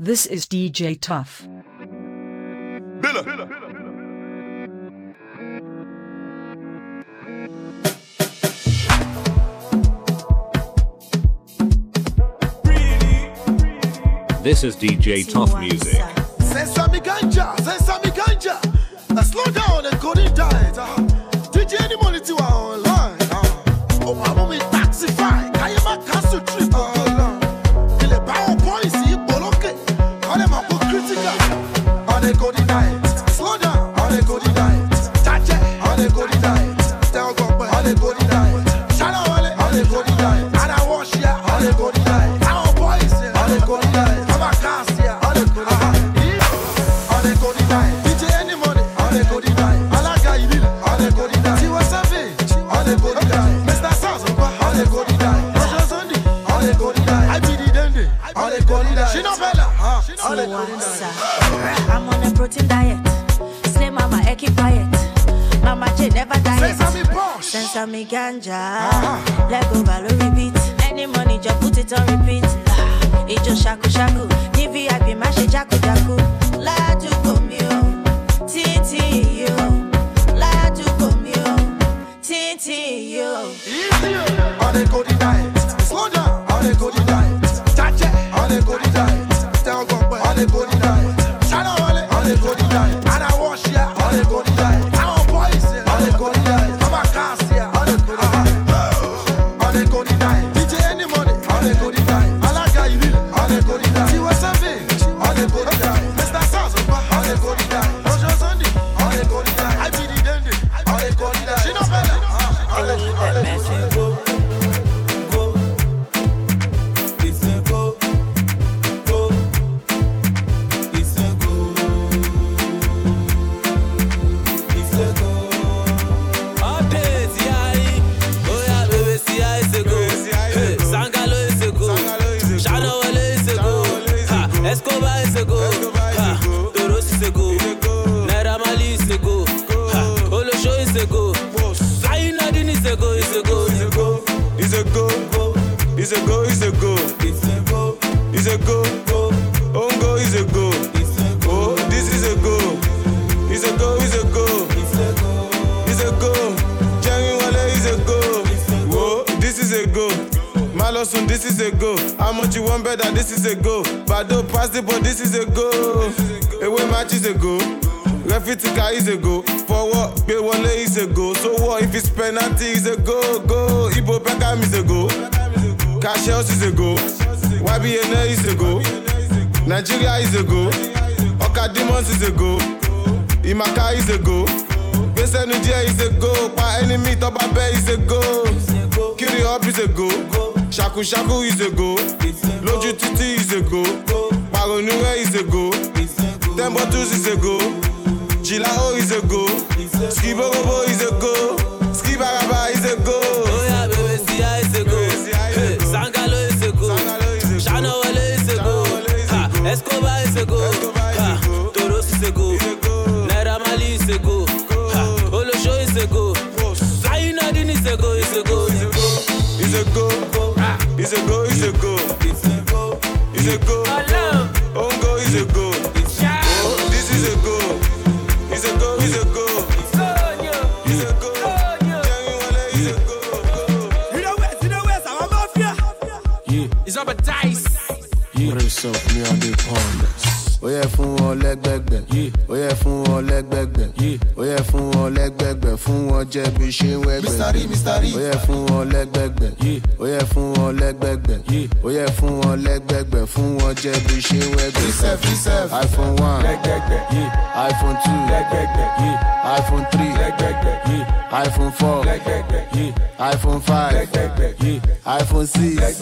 This is DJ Tough. Billa. This is DJ Tough Music. Sesame ganja, sesame ganja. Uh, slow down and go in diet. Uh, DJ any money to our online. Uh, oh, I'm Sesame ganja. Ah. Let go value repeat. Any money, just put it on repeat. It just shaku shaku. Ni VIP, my shit jaku jaku. Cassius is a go. YBN is a go. Nigeria is a go. Oka Demons is a go. Imaka is a go. Gbèsè Nigeria is a go. Pa enemy tọ́ba bẹ́ is a go. Kiri up is a go. Shaku is a go. Lójú títí is a go. Pàrọ̀nù rẹ̀ is a go. Bottles is a go. Jìlá O is a go. Skiborobo is a go. Skibaraba is a go. It's a go. It's a go. It's a go. it's a go, It's a go. Ongo oh, is a go. Lẹ́gbẹ̀gbẹ̀. Ó yẹ fún wọn lẹ́gbẹ̀gbẹ̀. Ó yẹ fún wọn lẹ́gbẹ̀gbẹ̀. Fún wọn jẹ́ bí ṣe ń wẹ́gbẹ̀. Mr. Rí, Mr. Rí. ó yẹ fún wọn lẹ́gbẹ̀gbẹ̀. Ó yẹ fún wọn lẹ́gbẹ̀gbẹ̀. Ó yẹ fún wọn lẹ́gbẹ̀gbẹ̀. Fún wọn jẹ́ bí ṣe ń wẹ́gbẹ̀. Reserve, reserve. iphone one. Iphone two. Iphone three. Iphone four. Iphone five. Iphone six.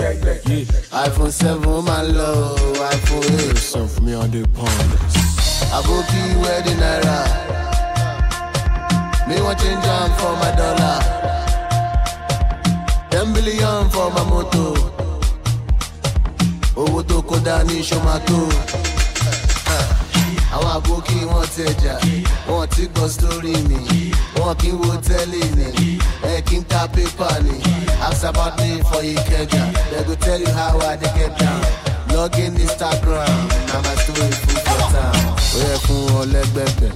Iphone seven ó máa ń lọ. o, iphone eight. sọ fún mi on the pound. aboki wedding naira me wan change am for my dollar ten billion for my moto owó tó kó dání ṣọmátó. àwọn àbókí wọn tẹjà wọn ti gbọ́ sórí mi wọn kì í wo tẹ́lẹ̀ ni ẹ kì í ta pépà ni ask about me for ìkẹjà they go tell you how i dey get down log in instagram na my ó yẹ fún wọn lẹ́gbẹ̀gbẹ̀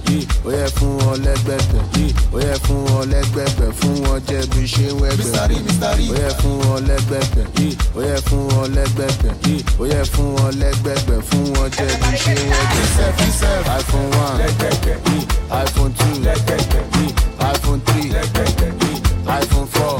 ó yẹ fún wọn lẹ́gbẹ̀gbẹ̀ ó yẹ fún wọn lẹ́gbẹ̀gbẹ̀ fún wọn jẹ́ bí ṣe ń wẹ́gbẹ̀. Ó yẹ fún wọn lẹ́gbẹ̀gbẹ̀ ó yẹ fún wọn lẹ́gbẹ̀gbẹ̀ ó yẹ fún wọn lẹ́gbẹ̀gbẹ̀ fún wọn jẹ́ bí ṣe ń wẹ́gbẹ̀. Iphone one iphone two iphone three iphone four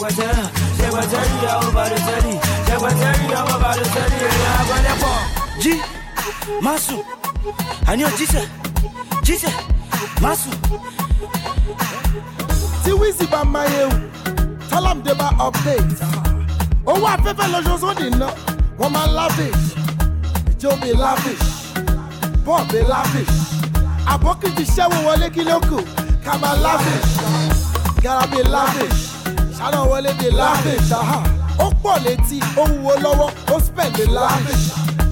Jaguatera, Jaguatera, I'm about to tell you. Jaguatera, I'm about G, Masu, Masu. Tiwizi bá máa yẹ o, Talam dé bá update. Owó afẹ́fẹ́ lọ́sọ̀ọ́sọ́ nìna, wọ́n máa lavish. Ìjọ mi lavish, bọ́ọ̀ mi lavish. Àbọ̀kìtì ṣẹ́wó wọlé kí ló kù, ká máa lavish. Gotta be lavish ṣáná wọlé mi lavish. Ó pọ̀ létí ó wúwo lọ́wọ́ ó spend mi lavish.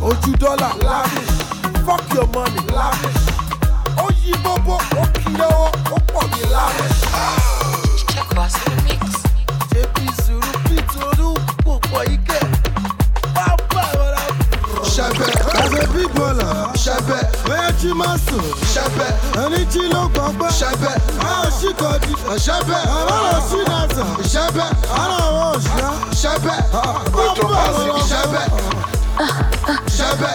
Ojú dọ́là. Lavish. Fuck your money. Lavish. Ó yí bóbó ó kí lọ́wọ́ ó pọ̀ mi lavish. JP Zulu Pitoru pòpọ̀ ike. Pápá ìwọ̀ra. Ṣẹ̀bẹ̀ as big baller. Ṣẹ̀bẹ̀ bóyá jí máa sùn. Ṣẹ̀bẹ̀ ẹni jí ló gbọ́ngbọ́n. Ṣẹ̀bẹ̀ máa ṣí kọ́dí. Ṣẹ̀bẹ̀ àbálọ̀ sí nàṣà. Ṣẹ̀bẹ̀ ara àwọn òṣìṣẹ́. Ṣẹ̀bẹ̀ pápá ìwọ̀ra. Ṣẹ̀bẹ̀ ṣẹ̀bẹ̀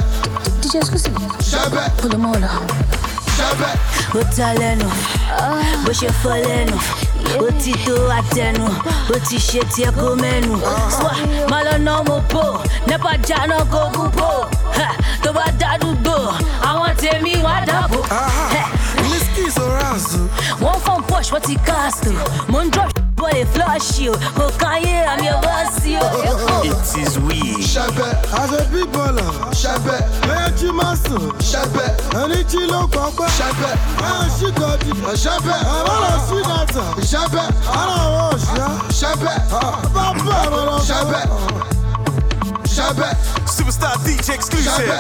DJ exclusive. ṣẹ̀bẹ̀ Pull them all out. ṣẹbẹ. ó ta lẹ́nu bó ṣe fọ́ lẹ́nu ó ti tó àtẹnu ó ti ṣe tiẹ̀ kó mẹ́nu. Swa, má lọ ná mo bò nípa jáná kó gún bò tó bá dádúgbò àwọn tèmi wá dábò. Heh, Whiskey Sorazu. wọ́n fọ́n push wọ́n ti cast o mo ń drop boy flush o kò káyé àmì ọba sí o. It is we. ṣẹbẹ. as a big baller. ṣẹbẹ. méjì máa sùn. ṣẹbẹ. ẹni tí ló kọ́ pẹ́. ṣẹbẹ. ẹyẹ sí gọdí. ṣẹbẹ. ẹ̀rọ lọ sí dàtà. ṣẹbẹ. ara àwọn òṣìṣẹ́. ṣẹbẹ. bá bá ẹ̀rọ lọ. ṣẹbẹ. Ṣẹbẹ. Superstar DJ exclusive. ṣẹbẹ.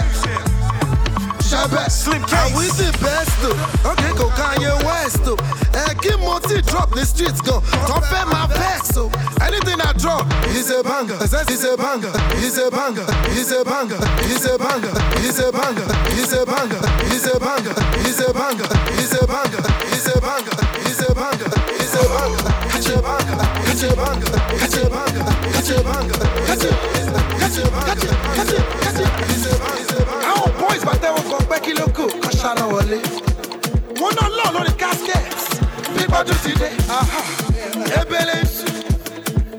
ṣẹbẹ. Slim case. we the best o. Okay, go Kanye West o. Ẹ kí mo ti drop the streets gan. Tó fẹ́ máa vex o. Anything I drop is a banger. Is a banger. Is a banger. Is a banger. Is a banger. Is a banger. Is a banger. Is a banger. Is a banger. Is a banger. Is a banger. Is a banger. Is a banger. It's a banger. It's a banger. It's a banger. It's a banger. It's a it's catch it, catch it, catch it, catch it. Àwọn boys bàtẹ́ wọn kàn pẹ́ kí ló kù? Kọ́ ṣáná wọlé. Wọ́n náà lọ lórí casket. Bí gbọ́dọ̀ ti dé. Ebele. Ń sùn,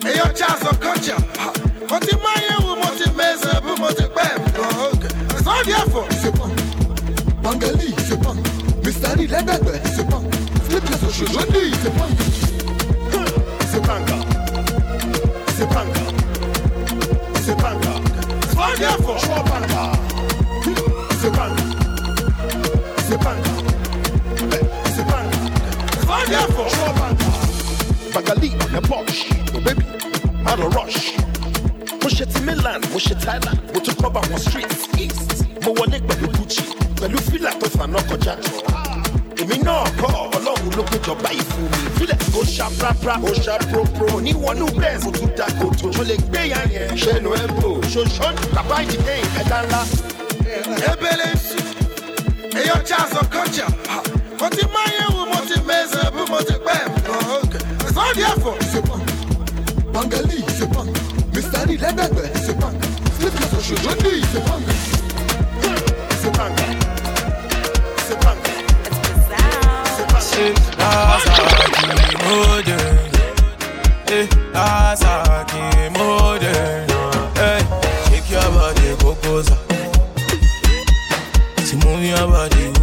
èèyàn já aṣọ kọjá. Mo ti wù, mo ti mẹ́sẹ̀ bú, mo ti pẹ́. Wonderful. Je suis Panda. The Porsche, the baby, of rush. Push it to Milan, push it Thailand, mo tún kọ́ bá streets east èmi náà kọ́ ọlọ́run ló péjọba yìí fún mi. Ìfilẹ̀ tó ṣá prapra ó ṣá propro níwọ̀nú bẹ́ẹ̀ mo tún da kòtò mo lè gbé ya yẹn. Ṣẹnu ẹ bò. Ṣoṣo bàbá ìdílé ẹja ńlá. ebele eyo jazz of culture. Ah, mo ti máa yẹ wo mo ti mẹsẹ̀ bí mo ti pẹ́. Sọ́ọ̀dì ẹ̀fọ́ ṣe pọ̀ bangali ṣe pọ̀ mr lee lẹ́gbẹ̀gbẹ̀ ṣe pọ̀ sleep is oṣù tó ní ìṣe pọ̀ ṣe pọ̀. Asaki modern. Eh, Asaki modern. Hey, shake your body, Cocosa. Si move your body,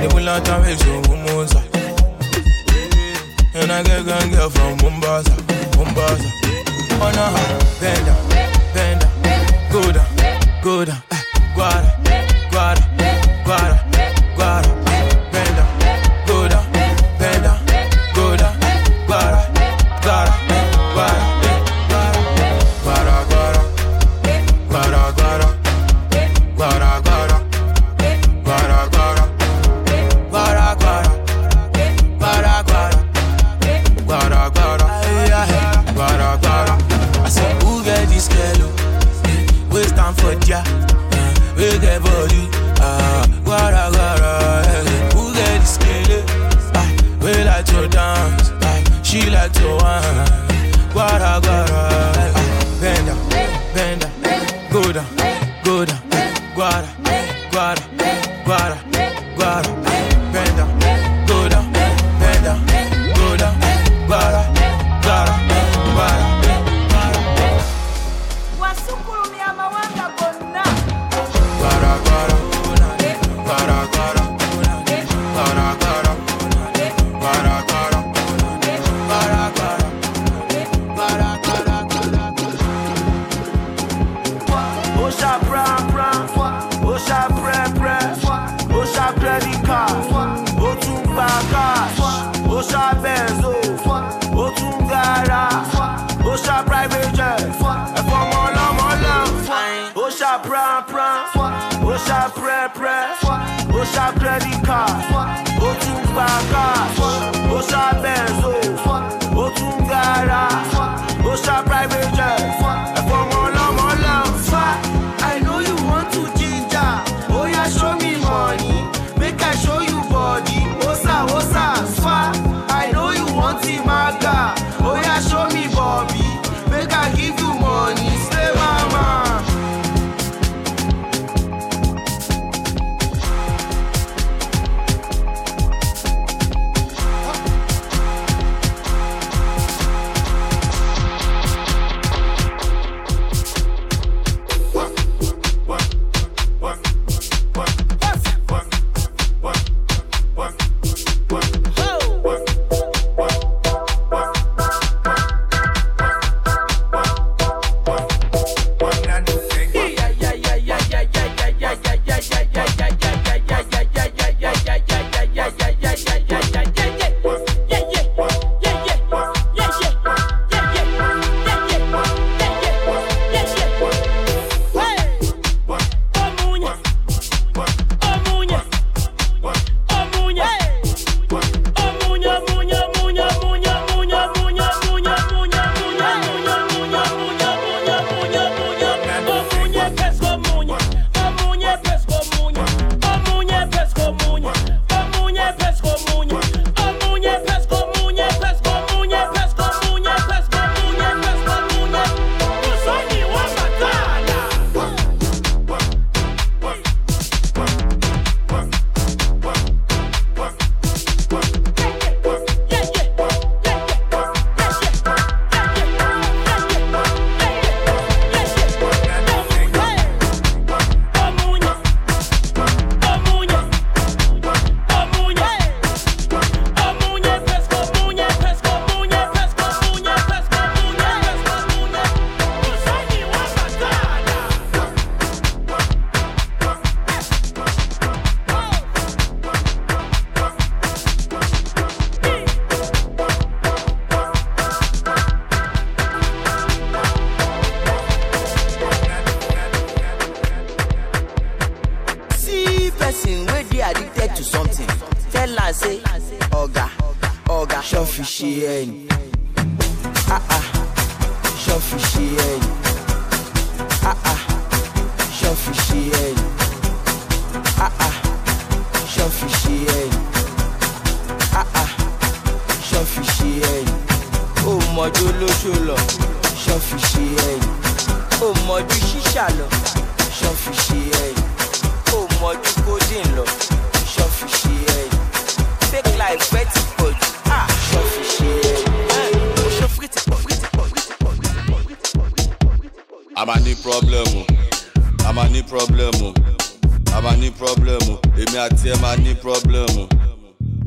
they will not have it, so Gumosa. And I get gang girl from Mombasa, Mombasa. Oh no, bend down, bend go down, go down,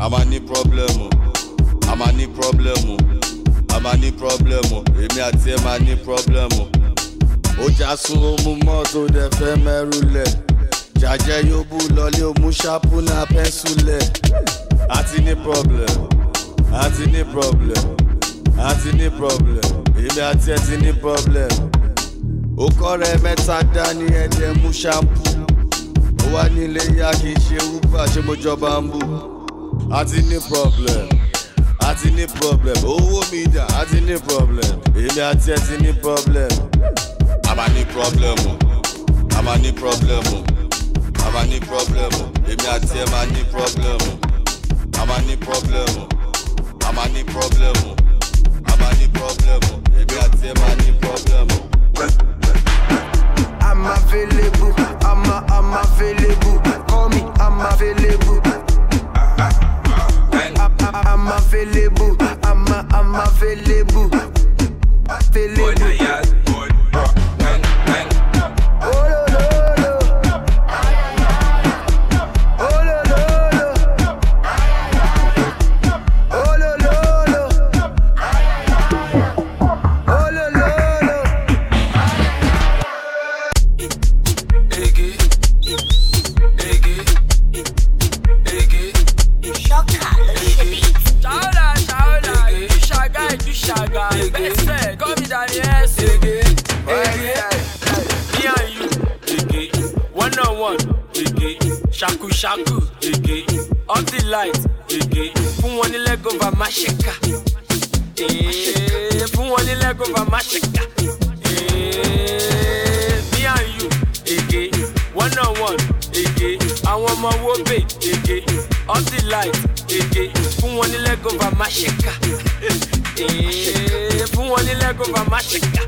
a máa ní pírọ́blẹ̀mù a máa ní pírọ́blẹ̀mù a máa ní pírọ́blẹ̀mù èmi àti ẹ máa ní pírọ́blẹ̀mù. ó já sún omu mọ́tò dẹ̀ fẹ́ mẹ́rù lẹ̀. Jàjẹ́ yóò bú lọlé òmú ṣápú náà pẹ́ńsù lẹ̀ a ti problem. A ti problem. A ti problem. Èmi àti ẹ ti ní problem. Ó kọ́rẹ́ mẹ́ta dání ẹ̀dẹ̀ mú ṣámpú ó wá nílé yá kì í ṣe uber ṣé mo jọba ń bù a ti ní problem. A ti ní problem. Owó mi dà a ti ní problem. Èmi àti ẹ ti ní problem. Máa ní problem o. Máa ní problem o. Máa ní problem o. Èmi àti ẹ máa ní problem o. Máa ní problem o. Máa ní problem o. Máa ní problem o. Èmi àti ẹ máa ní problem o. I'm available, I'm I'm available. Call me, I'm available. I'm, available, I'm available. Available. Shaku shaku, ege. Off the light, ege. Fún wọn ní lẹ́gọ̀ọ́fà má ṣe. Eh, Fún wọn ní lẹ́gọ̀ọ́fà má ṣe. Eh, Me and you, ege. One on one, ege. Àwọn ọmọ wo bè, ege. Off the light, ege. Fún wọn ní lẹ́gọ̀ọ́fà má ṣe. Eh, Fún wọn ní lẹ́gọ̀ọ́fà má ṣe ká.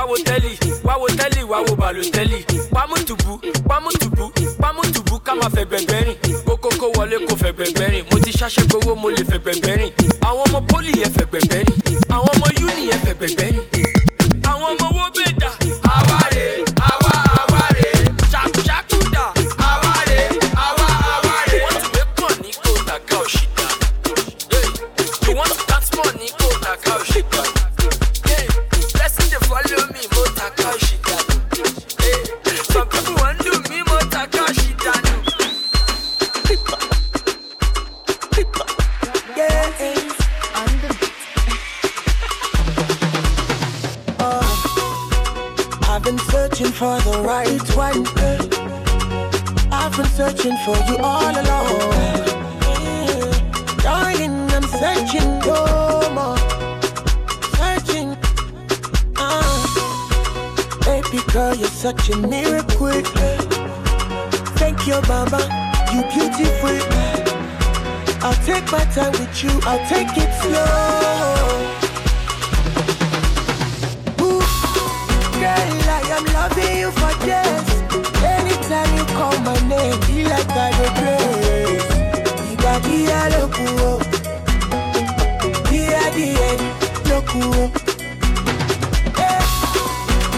Tẹ́lì, wáwo tẹ́lì, wáwo tẹ́lì, wáwo bàlù tẹ́lì. Pámútùbù, pámútùbù, pámútùbù ká máa fẹ́ gbẹ̀gbẹ́ rìn. Kókókó wọlé kò fẹ́ gbẹ̀gbẹ́ rìn. Mo ti ṣaṣẹ́ gbowó mo lè fẹ́ gbẹ̀gbẹ́. Àwọn ọmọ pólì yẹn fẹ́ gbẹ̀gbẹ́. Àwọn ọmọ yúnì yẹn fẹ́ gbẹ̀gbẹ́. Searching for you all along. Darling, I'm searching no more. Searching. Uh, baby girl, you're such a miracle. Thank you, Baba. You beautiful. I'll take my time with you. I'll take it slow. Ooh, Girl, I am loving you for this. Anytime you call my name, feel like I go crazy. Ìgbà díẹ̀ ló kù o. Díẹ̀ díẹ̀ ló kù. Eh,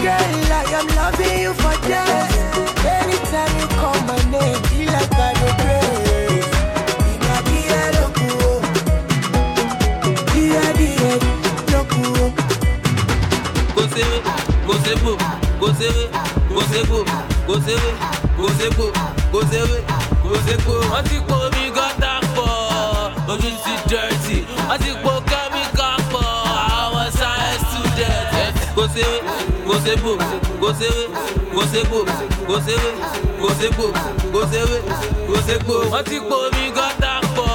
Girl, I am loving you for this. Anytime you call my name, feel like I go crazy. Ìgbà díẹ̀ ló kù o. Díẹ̀ díẹ̀ ló kò sépo kò séwé kò sépo wọ́n ti po omi gọ́tà pọ̀ ojú ti dẹ́rẹ́tì wọ́n ti po kẹ́míkà pọ̀ àwọn science student kò séwé kò sépo kò séwé kò sépo kò séwé kò sépo kò séwé kò sépo wọ́n ti po omi gọ́tà pọ̀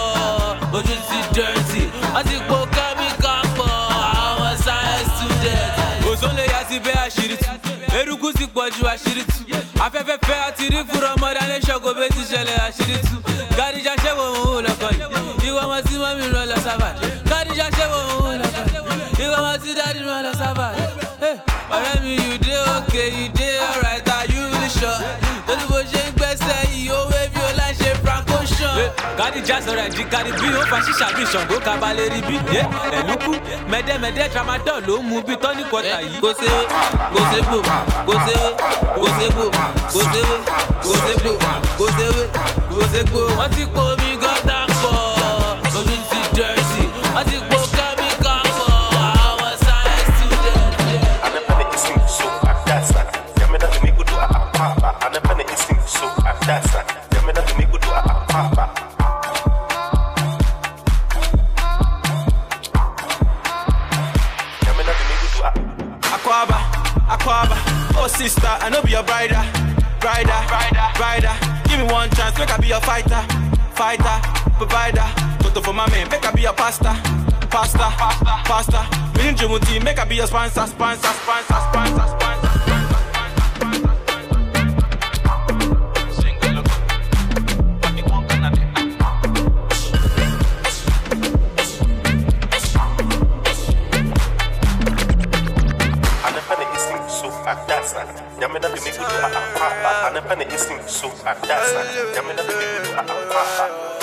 ojú ti dẹ́rẹ́tì wọ́n ti po kẹ́míkà pọ̀ àwọn science student òṣòlè yá ti bẹ́ àṣẹ. Fefe fe atiri kura mara ne àdìjà sọ̀rọ̀ ẹ̀dì kárìbí ó fa ṣíṣà bí ṣàngó kabalẹ̀ rí bí yé ẹ̀lúkú mẹ́dẹ́mẹ́dẹ́ tramadol ló ń mu bí tọ́ní kọta yìí. kò ṣe kò ṣe bò kò ṣe kò ṣe bò kò ṣe kò ṣe bò kò ṣe kò ṣe bò wọ́n ti kó omi g spine, spine, spine, spine, spine, spine, spine. Yamina, the people who are a papa.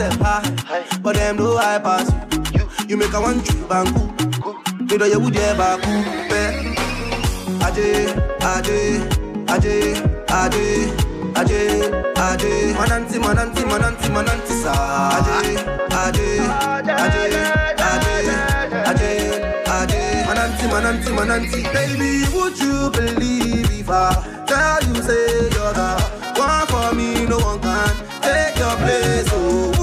step high, but them no high pass you. You make a one true and cool, you know you would ever cool. Aje, aje, aje, aje, aje, aje. Mananti, mananti, mananti, mananti sa. Aje, aje, aje, aje, aje, aje. Mananti, mananti, mananti. Baby, would you believe if I tell you say you're the one for me, no one can take your place. Oh.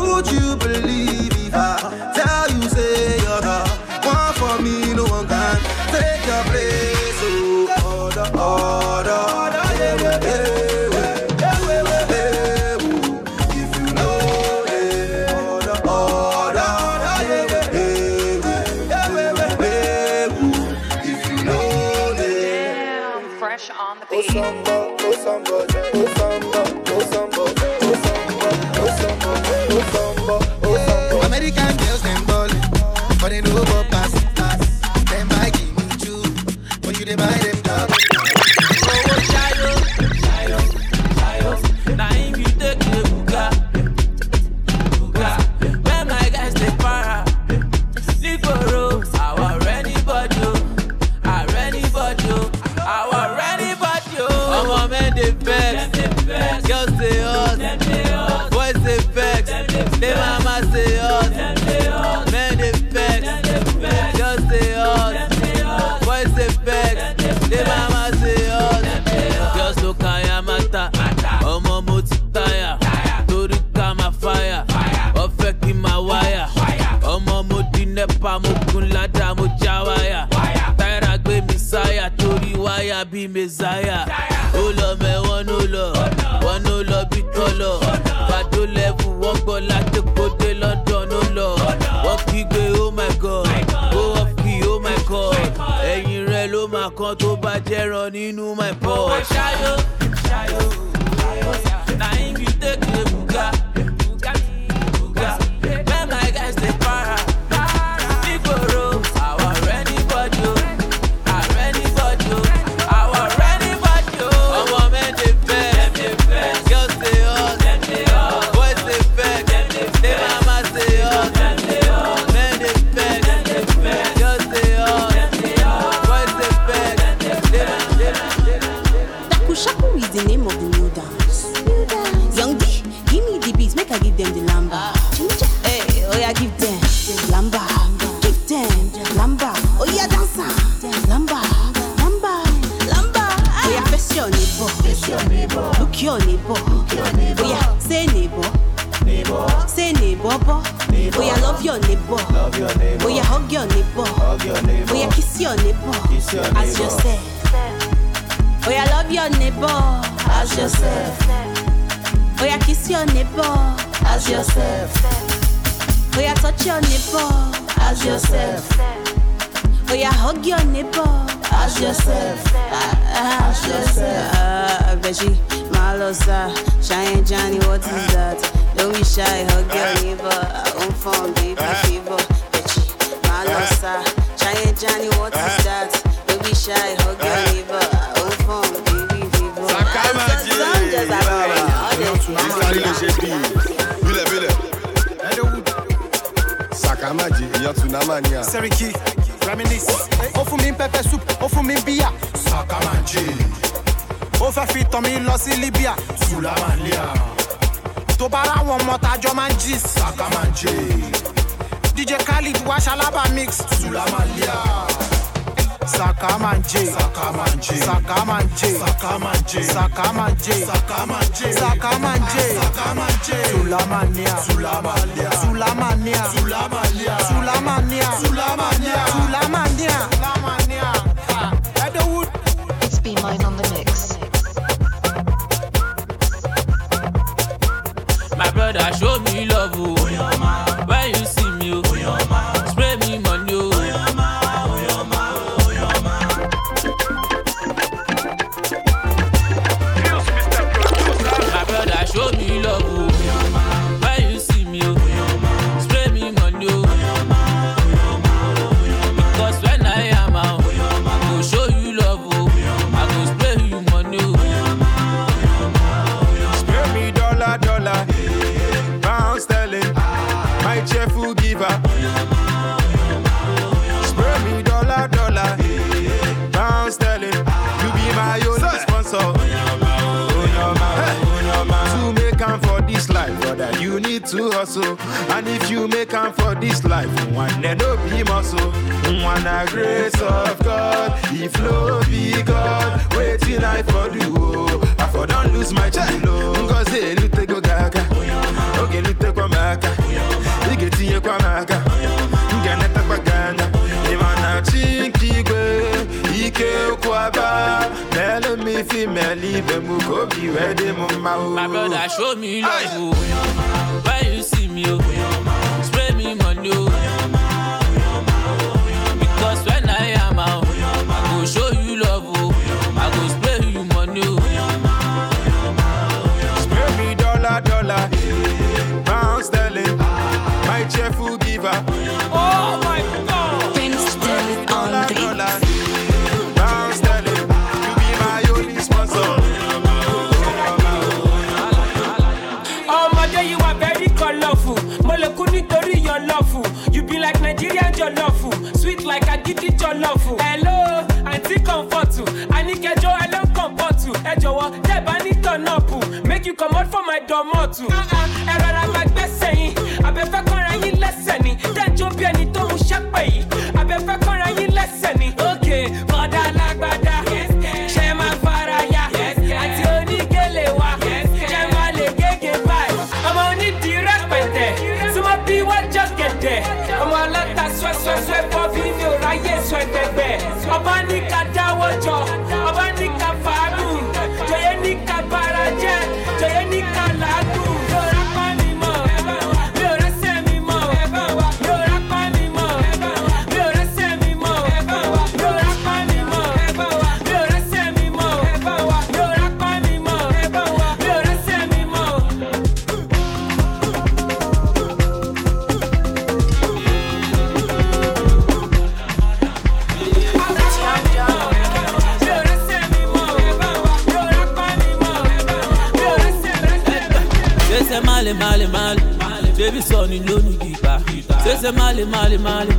desire. Ụlọ mewọ n'ụlọ wọn n'ụlọ bitọlọ kwado level wọn gbọ latekode london ụlọ wọn kígbe oh my god. Go of key oh my god. Ẹyin rẹ ló máa kan tó bá jẹran nínú my pot. Neighbor. bo. Oh yeah, love your neighbor. Oh yeah, hug your neighbor. Oh yeah, kiss your neighbor. As yourself. Yeah, love your neighbor as yourself. Oh yeah, kiss your neighbor as yourself. Oh yeah, touch your neighbor as yourself. Oh yeah, hug your neighbor as yourself. Ah, As yourself. Ah, Beji, Malosa, Cheyenne Johnny, what is that? Don't be shy, hug your neighbor. I won't phone, baby, fever. Bitch, my love, sir. Giant Johnny, what is that? Don't be shy, hug your neighbor. I won't phone, baby, fever. Sakamaji! Bile, bile. Sakamaji, ìyá Tunamania. Seriki, reminisce. Ó fún mi pepper soup, ó fún bíyà. Sakamaji. Ó fẹ́ fi tọ́ mi lọ Libya. Sulamanlia. Tó bá ráwọn ọmọ tájọ́ máa ń jí. Sakamanji. DJ Khalid wá ṣalábà mix. Sulamalia. Sakamanje. Sakamanje. Sakamanje. Sakamanje. Sakamanje. Sakamanje. Sakamanje. Sakamanje. Sulamania. Sulamalia. Sulamania. Sulamalia. Sulamania. Sulamania. To hustle. And if you make am for this life, one day no be muscle. One a grace of God, if no be God, waiting I for do. oh. I for don't lose my child. Oh. Cause they lute go gaga. Oge lute kwa maka. Ige tinye kwa maka. Nganeta kwa gana. Imana chinkigwe. Ike kwaba. Mele mi fi meli be mu kobi wedi mu ma o. My brother, show me love. oh. When you see me, oh, spray me money. Oh. Agidi jollof hello comfort anikẹjọ hello comfort ẹ jọwọ tẹbà ní up make you comot for my domot uh-uh. ẹ rọra gbàgbé sẹyìn abẹfẹ kọra yín lẹsẹ ni Sese male male male.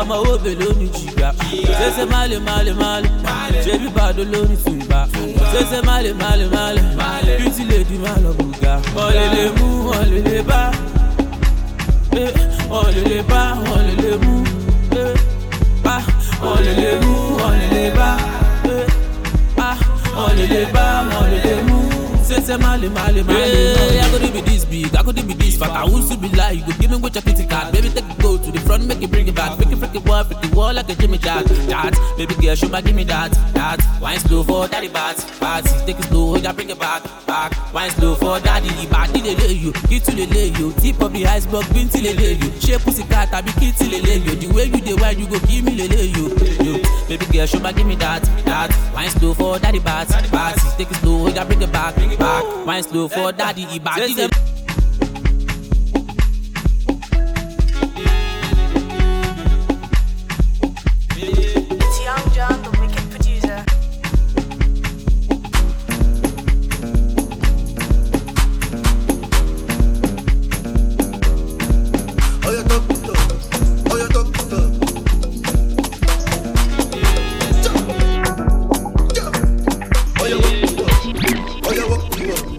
Ọmọ òbè lónìí jìgbà. Sese male male male. Baby bàdó lónìí tùgbà Sese male male male. Beauty lady má lọ bùgà. Wọ́n lè lè mú wọ́n lè lè bá. Eh, Wọ́n lè lè bá wọ́n lè lè mú. Eh, ah, Wọ́n lè lè mú wọ́n lè lè bá. Eh, ah, Wọ́n lè lè bá wọ́n lè lè mú. Sese male male male. Hey, I could be this big, I could be fat. I won't be lie. You go give me what your kitty card. Baby, take it go to the front, make it bring it back. Make it freak it wall, freak it wall like a Jimmy Jack. That, baby girl, show back, give me that. That, wine slow for daddy bats. Bats, take it slow, yeah, bring it back. Back, wine slow for daddy. Body they lay you, get to the lay you. Tip of the iceberg, bin till they lay you. Shape pussy cat, I be kid till they lay you. The way you the way you go give me the lay you. you. Baby girl, show back, give me that. That, wine slow for daddy bats. Bats, take it slow, yeah, bring it back. Back, wine slow for daddy. Body they Yeah.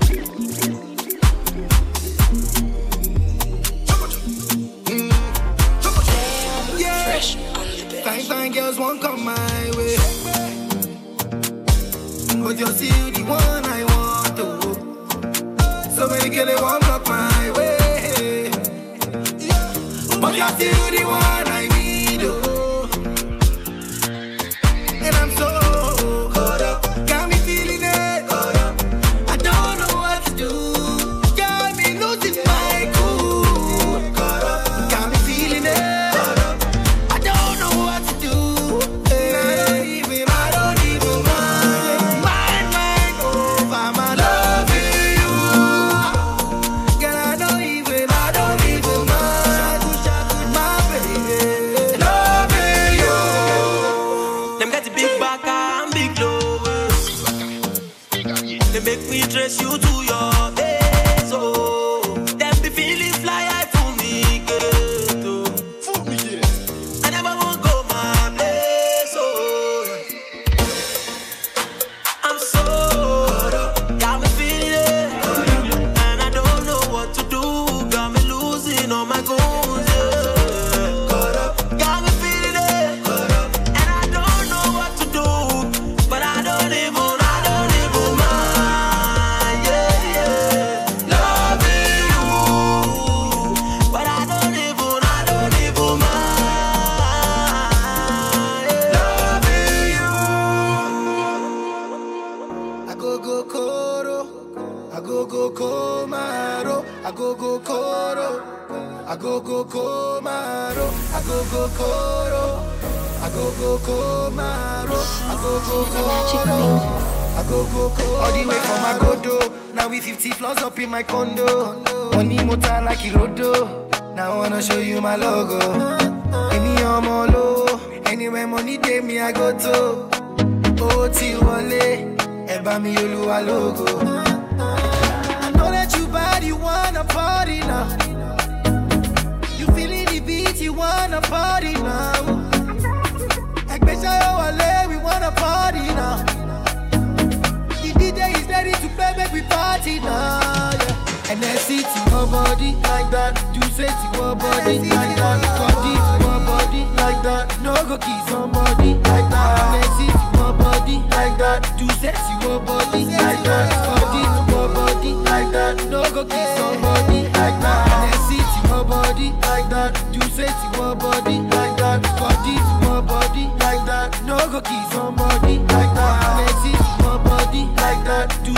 that. To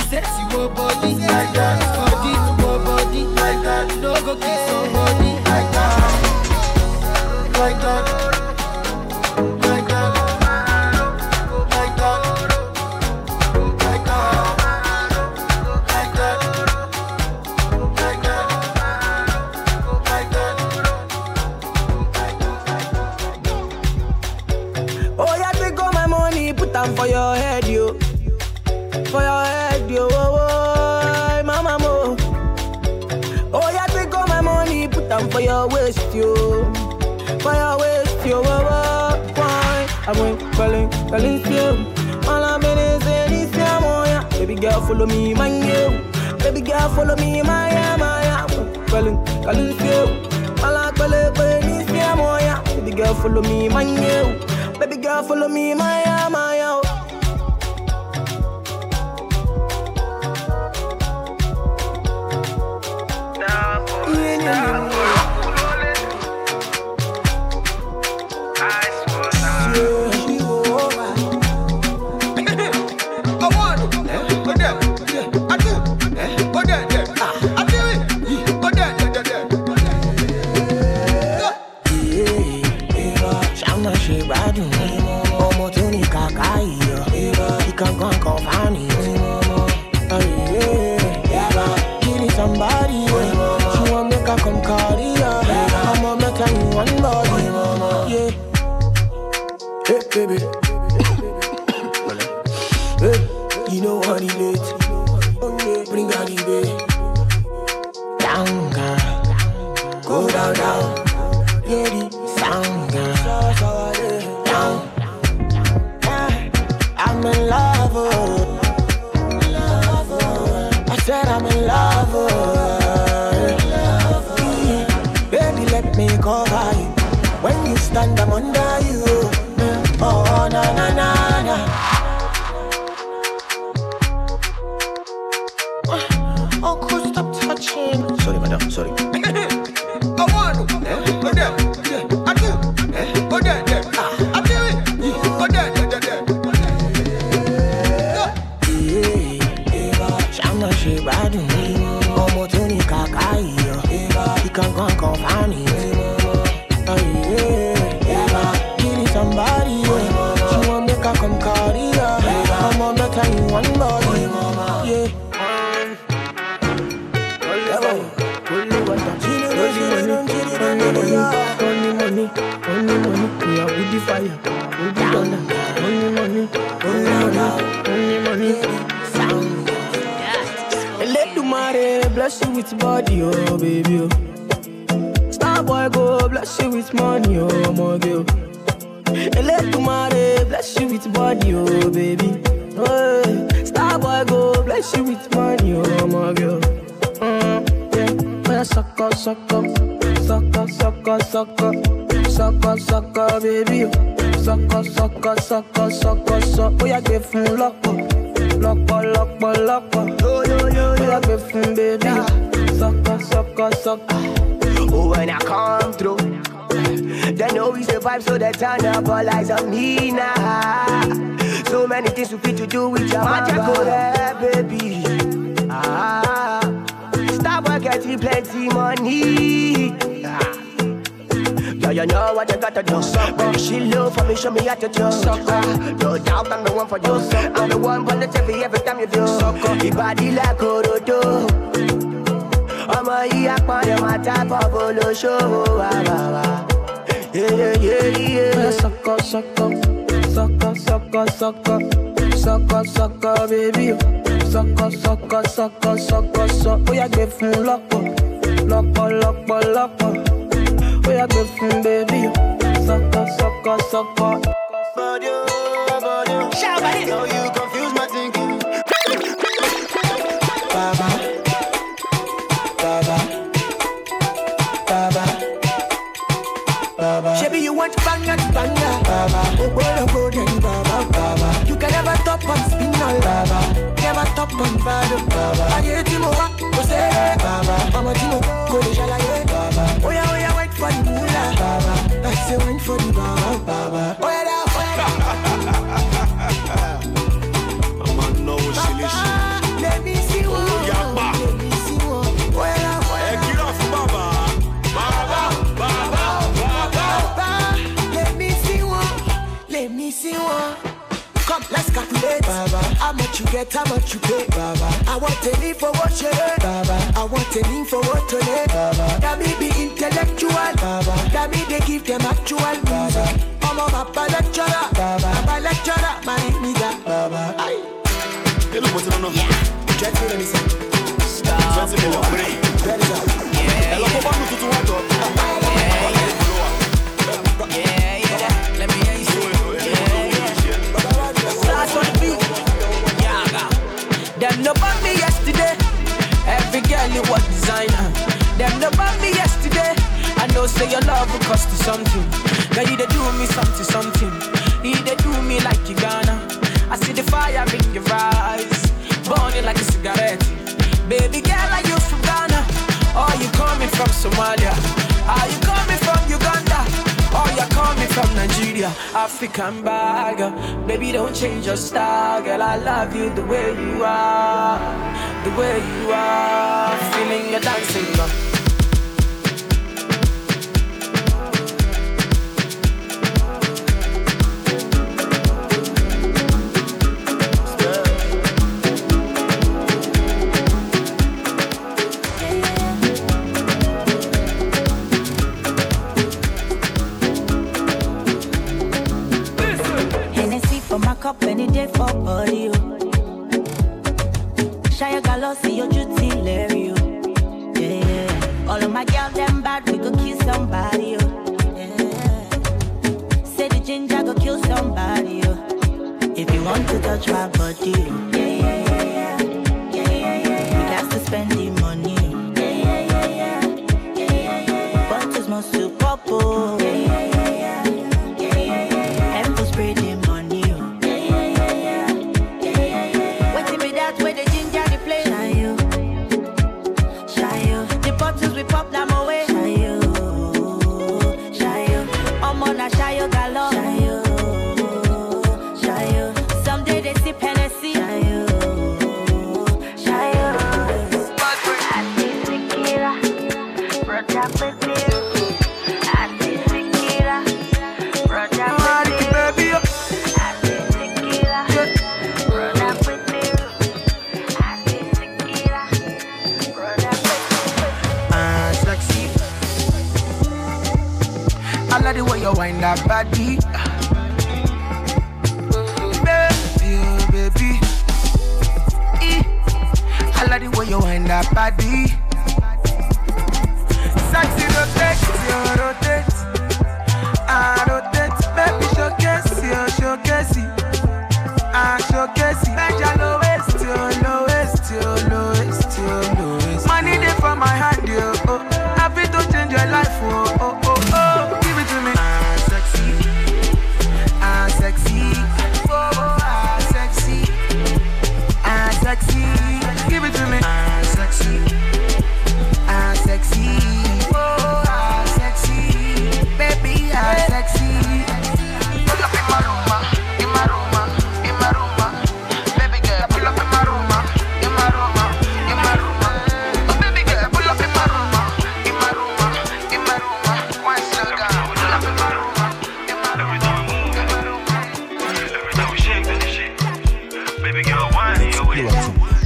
your body like that. Body to body like that. No go kiss. follow me baby. Let the mare bless you with body, oh baby. Oh. Star boy go bless you with money, oh my girl. Let the mare bless you with body, oh baby. Eh, oh, hey. Star boy go bless you with money, oh my girl. Oh. Mm, yeah, suck up, suck up, sucker, sucker, sucker, sucker, sucker, baby. Oh. Sucker, sucker, sucker, sucker, sucker. Oh, yeah, give him luck lọ́pọ̀ lọ́pọ̀ lọ́pọ̀ bóyá gbé fún bèbí sọ́kọ́ sọ́kọ́ sọ́kọ́. When I come through, they know we survive, so they turn up all eyes on me now. So many things we fit to do with your magic, oh eh, baby. Ah, stop working, get plenty money. Ah. Yeah, you know what you gotta do. Baby, she low for me, show me how to do. No doubt I'm the one for you. I'm the one for the TV every time you do. Your body like Orodo. ọmọ yìí apọ̀nrẹ̀ máa tábọ̀ bó ló ṣòwò wá wá wá. Sọkọ sọkọ sọkọ sọkọ sọkọ sọkọ sọkọ bébí o sọkọ sọkọ sọkọ sọkọ sọ ó yà gbé fún lọ́pọ̀ lọ́pọ̀ lọ́pọ̀ lọ́pọ̀ gbé fún bébí o sọkọ sọkọ sọkọ. Shabba, know you confuse my thinking. Baba, Baba, Baba, Baba. Shabby, you want banger to banger. Baba, Oh, boy, oh, go then, Baba. Baba, You can never top on spin all. Baba, Never top on bad. Baba. I hear Timo, go say, Baba, Mama Timo, go to Shalaye. Baba, Oh, yeah, oh, for the. Baba, I say, wait for the Baba. Baba. Oh, yeah. Let's calculate. Baba. How much you get, how much you pay. Baba. I want a leave for what you learn. Baba. I want a leave for what to learn. Baba. That me be intellectual. Baba. That me they give them actual music. I'm a Baba lecturer. Baba. Baba lecturer, my nigga. Baba. Aye. Mo ti ná náà? Get me, let me see. Twenty million péré. Ready, go. Ẹ lọ kó bọ́ọ̀lù tuntun wá jọ. Ọ̀la say your love will cost you something. Girl, you they do me something, something. You they do me like you gonna. I see the fire in your eyes, burning like a cigarette. Baby girl, are you from Ghana? Or you coming from Somalia? Are you coming from Uganda? Or you coming from Nigeria? African bagger. Uh, baby, don't change your style, girl. I love you the way you are, the way you are. Feeling your dancing, girl.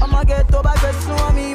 I'ma get to back, so I'm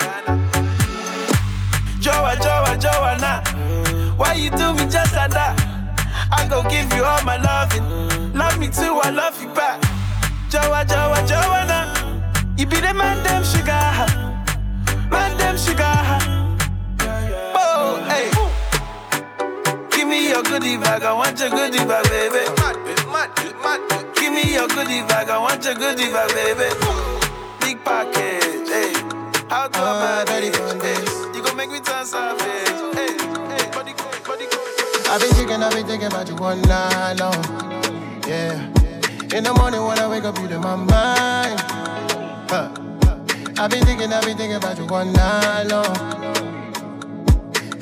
Joa, Joa, Joanna, why you do me just like that? I go give you all my loving. Love me too, I love you back. Joa, Joa, Joanna. You be the man, them sugar. Man, them sugar. Oh, hey. Give me your goodie bag, I want your goodie bag, baby. Give me your goodie bag, I want your goodie bag, baby. Big package, hey. How do I manage? Hey. Make me turn savage, hey. Hey, body cool, body cool. I've been thinking, I've been thinking about you one night long. Yeah. In the morning when I wake up, you're in my mind. Huh. I've been thinking, I've been thinking about you one night long.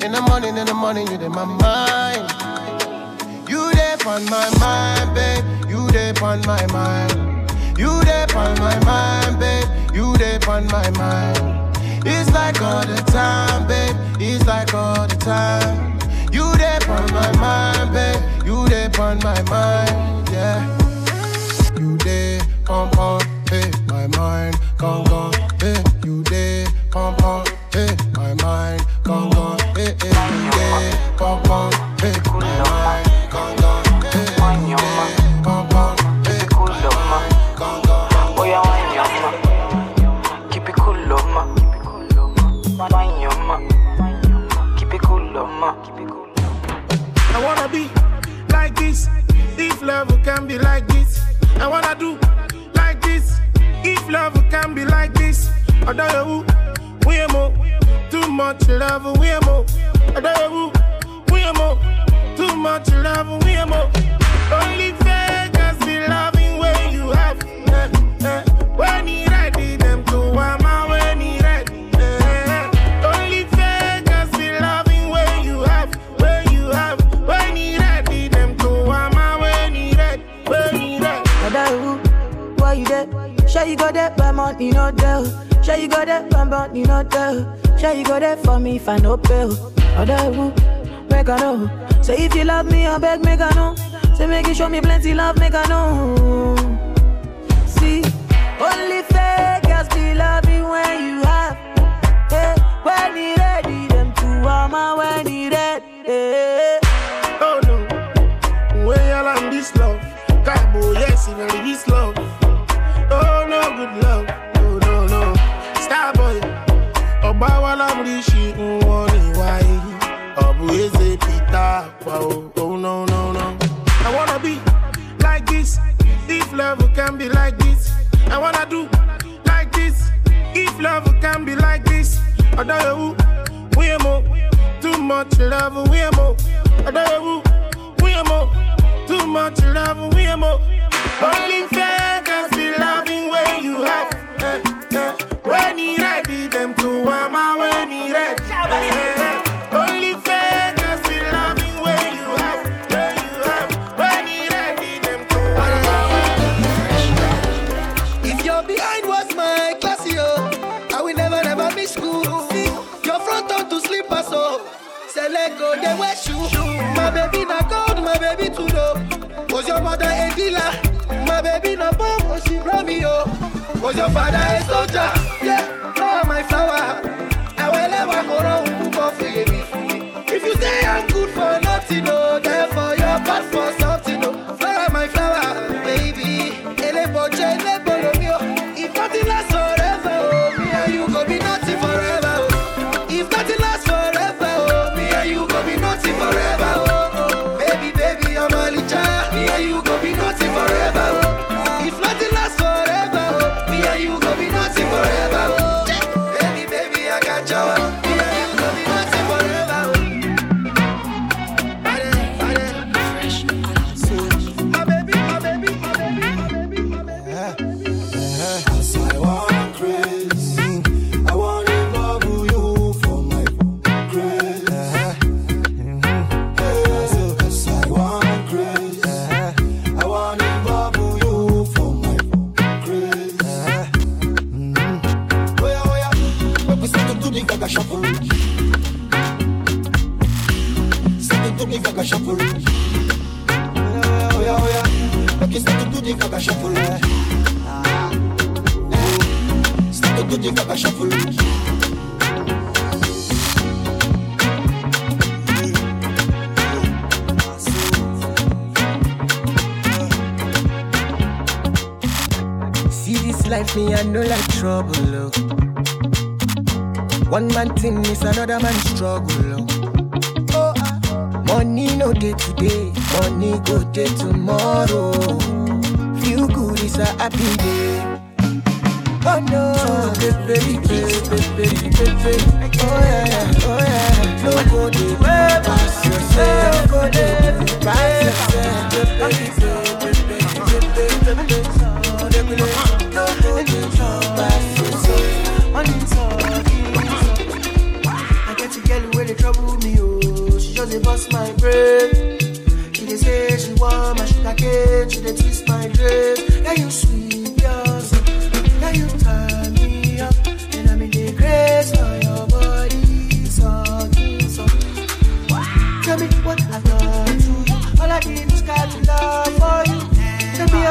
In the morning, in the morning, you're in my mind. You there on my mind, babe. You there on my mind. You there on my mind, babe. You there on my mind. Like all the time, babe. It's like all the time. You there on my mind, babe. You there on my mind, yeah. You there, pom pom, hey, my mind, gone gone, I don't know we more. Too much love, we more. I don't know we more. Too much love, we more. Only fakers be loving when you have. Eh, eh. When he ready, them to who, you there? Sure you go there, but money no there. Sure you go there, but money no there. Sure you go there for me if I no pay. Other who, make I know. Say if you love me, I beg make I know. Say make you show me plenty love, make I know. See, only fake fakers be loving when you have. Hey, when he ready, them two armor when he ready. Hey. This. Ọ̀dọ́ yòówù, wíyẹn mo, too much love, wíyẹn mo. Ọ̀dọ́ yòówù, wíyẹn mo, too much love, wíyẹn mo. Only fakers be loving when you have. Eh, eh. When he ready, them to wama when go, they wear shoe. My baby na gold, my baby too low. Was your mother a dealer? My baby na bomb, she brought me, yo. Was your father a soldier? The gaga shuffle. See this life, me I know like trouble. Look. One man thing is another man struggle. Ah. Money no day today, money go day tomorrow. Feel good is a happy day. Oh no, baby, baby, baby. Oh yeah, oh yeah. No go dey pass yourself, go dey pass yourself, baby, baby, baby, baby, baby. No go dey pass yourself. I get to girl where they trouble me, oh. She just bust my brain. She dey say she want my sugar cane. She dey twist my dress. Yeah, you sweet,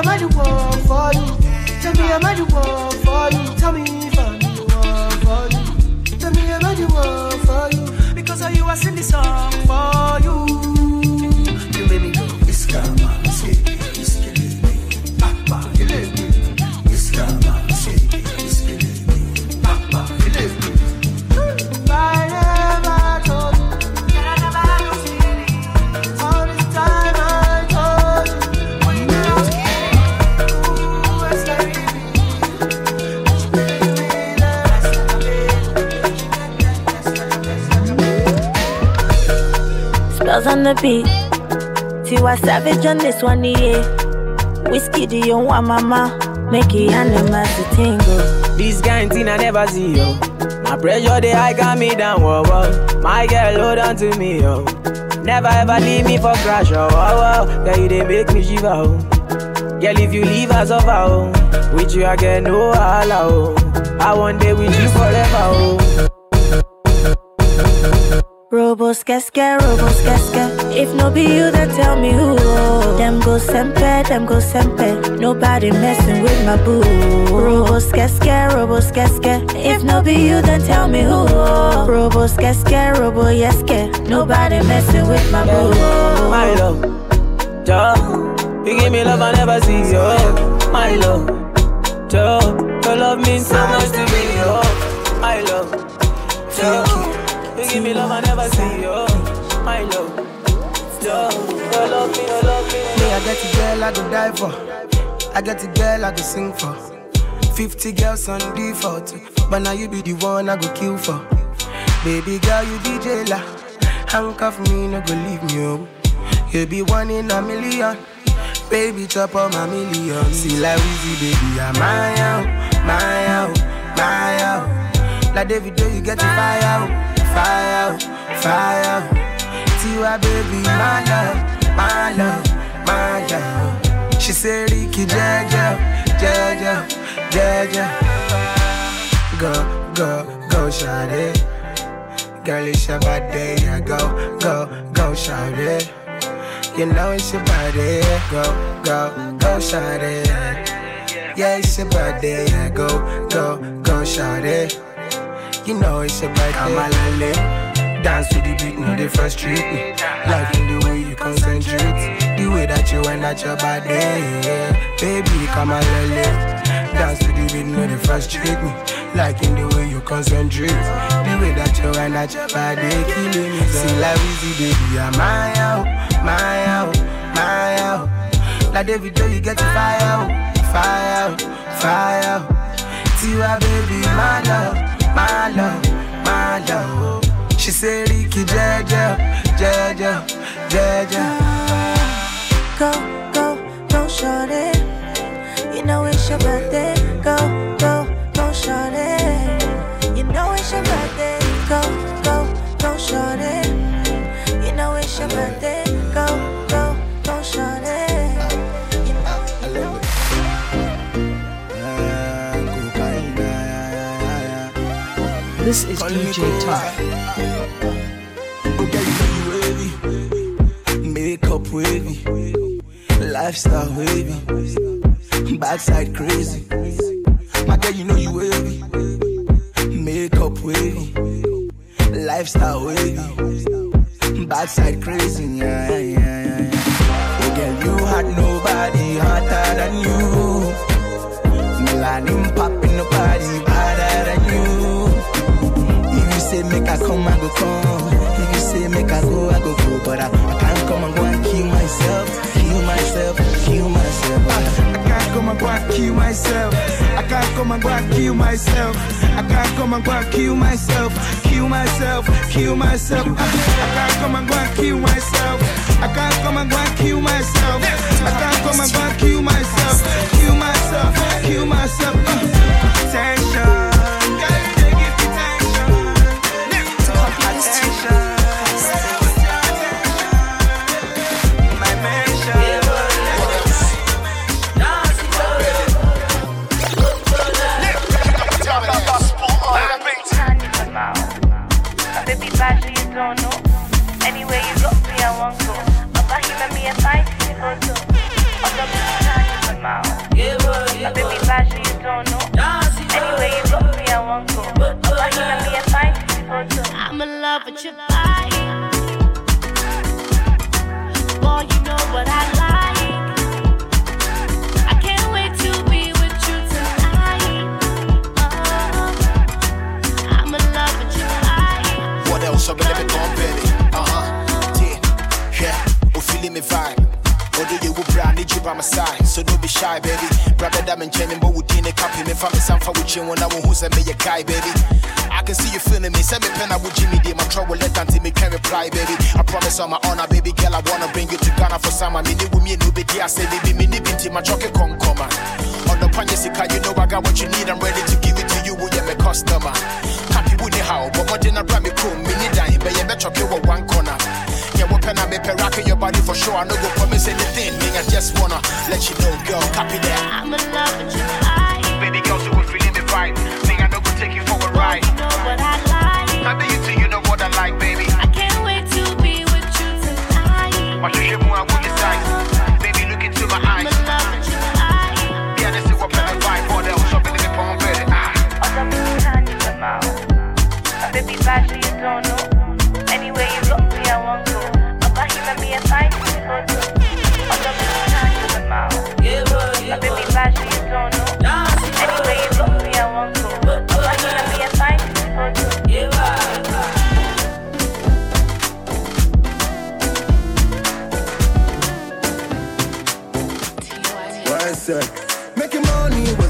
I'm the one for you. Tell me I'm the one for you. Tell me if I'm the one for you. Tell me I'm the one for you. Because of you, I sing this song for on the beat. Tiwa Savage on this one, yeah. Whiskey, do you want mama? Make it animals to tingle. This thing I never see, yo. My pressure, they high got me down, whoa, whoa. My girl, hold on to me, yo. Never ever leave me for crash, oh, oh, oh. Girl, you they make me shiver, oh. Girl, if you leave us over, oh. With you, I get no holla, oh. I want day with you forever, oh. Robo skeske, robo skeske. If no be you, then tell me who. Oh. Them go sempe, them go sempe. Nobody messing with my boo. Robo skeske, robo skeske. If no be you, then tell me who. Oh. Robo skeske, robo yeske. Nobody messing with my boo. My love, Joe. You give me love I never see, yo. My love, Joe. Your love means so much to me, yo. My love, Joe. You give me love I never see, yo. My love, Joe. Your love me, love me. I get a girl I go die for. I get a girl I go sing for. 50 girls on default. But now you be the one I go kill for. Baby girl, you be jailer. Handcuff me, no go leave me, oh. You be one in a million. Baby, chop on my million. See like Weezy, baby, I'm my out, my out, my out. Like David, do you get the fire out, fire fire out. Tiwa, baby, my love, my love, my love. She said, Ricky, Jaja, Jaja, Jaja. Go, go, go, shawty. Girl, it's your body, yeah. Go, go, go, shawty. You know it's your body, go, go, go, shawty. Yeah, it's your body, yeah. Go, go, go, shawty. You know it's your body. I'm a lale. Dance to the beat, no, they frustrate me. Liking the way you concentrate. The way that you wind at your body, yeah. Baby, come on, lele. Dance to the beat, no, they frustrate me. Liking the way you concentrate. The way that you wind at your body, killing me. Sing like Weezy, baby, I'm oh, my out, my out, my out. Like David, do you get the fire out, fire out, fire out. Tiwa, baby, my love, my love, my love. She said, Ricky, Jaja, Jaja, Jaja. Go, go, go, shorty. You know it's your birthday. Go, go, go, shorty. You know it's your birthday. Go, go, go, shorty. You know it's your birthday. This is DJ Top. Makeup wavy, lifestyle wavy, backside crazy. My girl, you know you wavy. Makeup wavy, lifestyle wavy, backside crazy. Yeah, yeah, yeah, yeah. Oh, girl, you had nobody hotter than you. Melanin popping the party say make I come, I go come. If you say make I go, I go go. But I, I can't come and go and kill myself, kill myself, kill myself. I, I can't come and go and kill myself. I can't come and go and kill myself. I can't come and go and kill myself, kill myself, kill myself. I, I can't come and go and kill myself. I can't come and go and kill myself. I can't come and go and kill myself, kill myself, kill myself. Uh, love with your body. Boy, you know what I like. I can't wait to be with you tonight. Oh, I'm in love with your body. What else? I'm gonna be gone, baby. Uh huh. Yeah, yeah. Oh, feeling me vibe. Although you will brand, need you by my side. So don't be shy, baby. Brother, man, Jenny, but we didn't copy me. Family, some for with you when I won't who's a me a guy, baby can see you feeling me. Send me pen, I will Jimmy D. My trouble let until me can reply, baby. I promise on my honor, baby girl, I wanna bring you to Ghana for summer. Me with me, new baby, I say, baby, me, me, binti, my chocolate come. On the panyasika, you know I got what you need. I'm ready to give it to you, will you, my customer? Happy with the how, but what did I bring me cool? Me, need dying, but you better chocolate one corner. Yeah, what pen I make a rock in your body for sure. I no go promise anything, me, I just wanna let you know, girl, copy that. I'm in love with you, I. Baby girl, so we're feeling the vibe. Me, I know go take you right. How do you to you?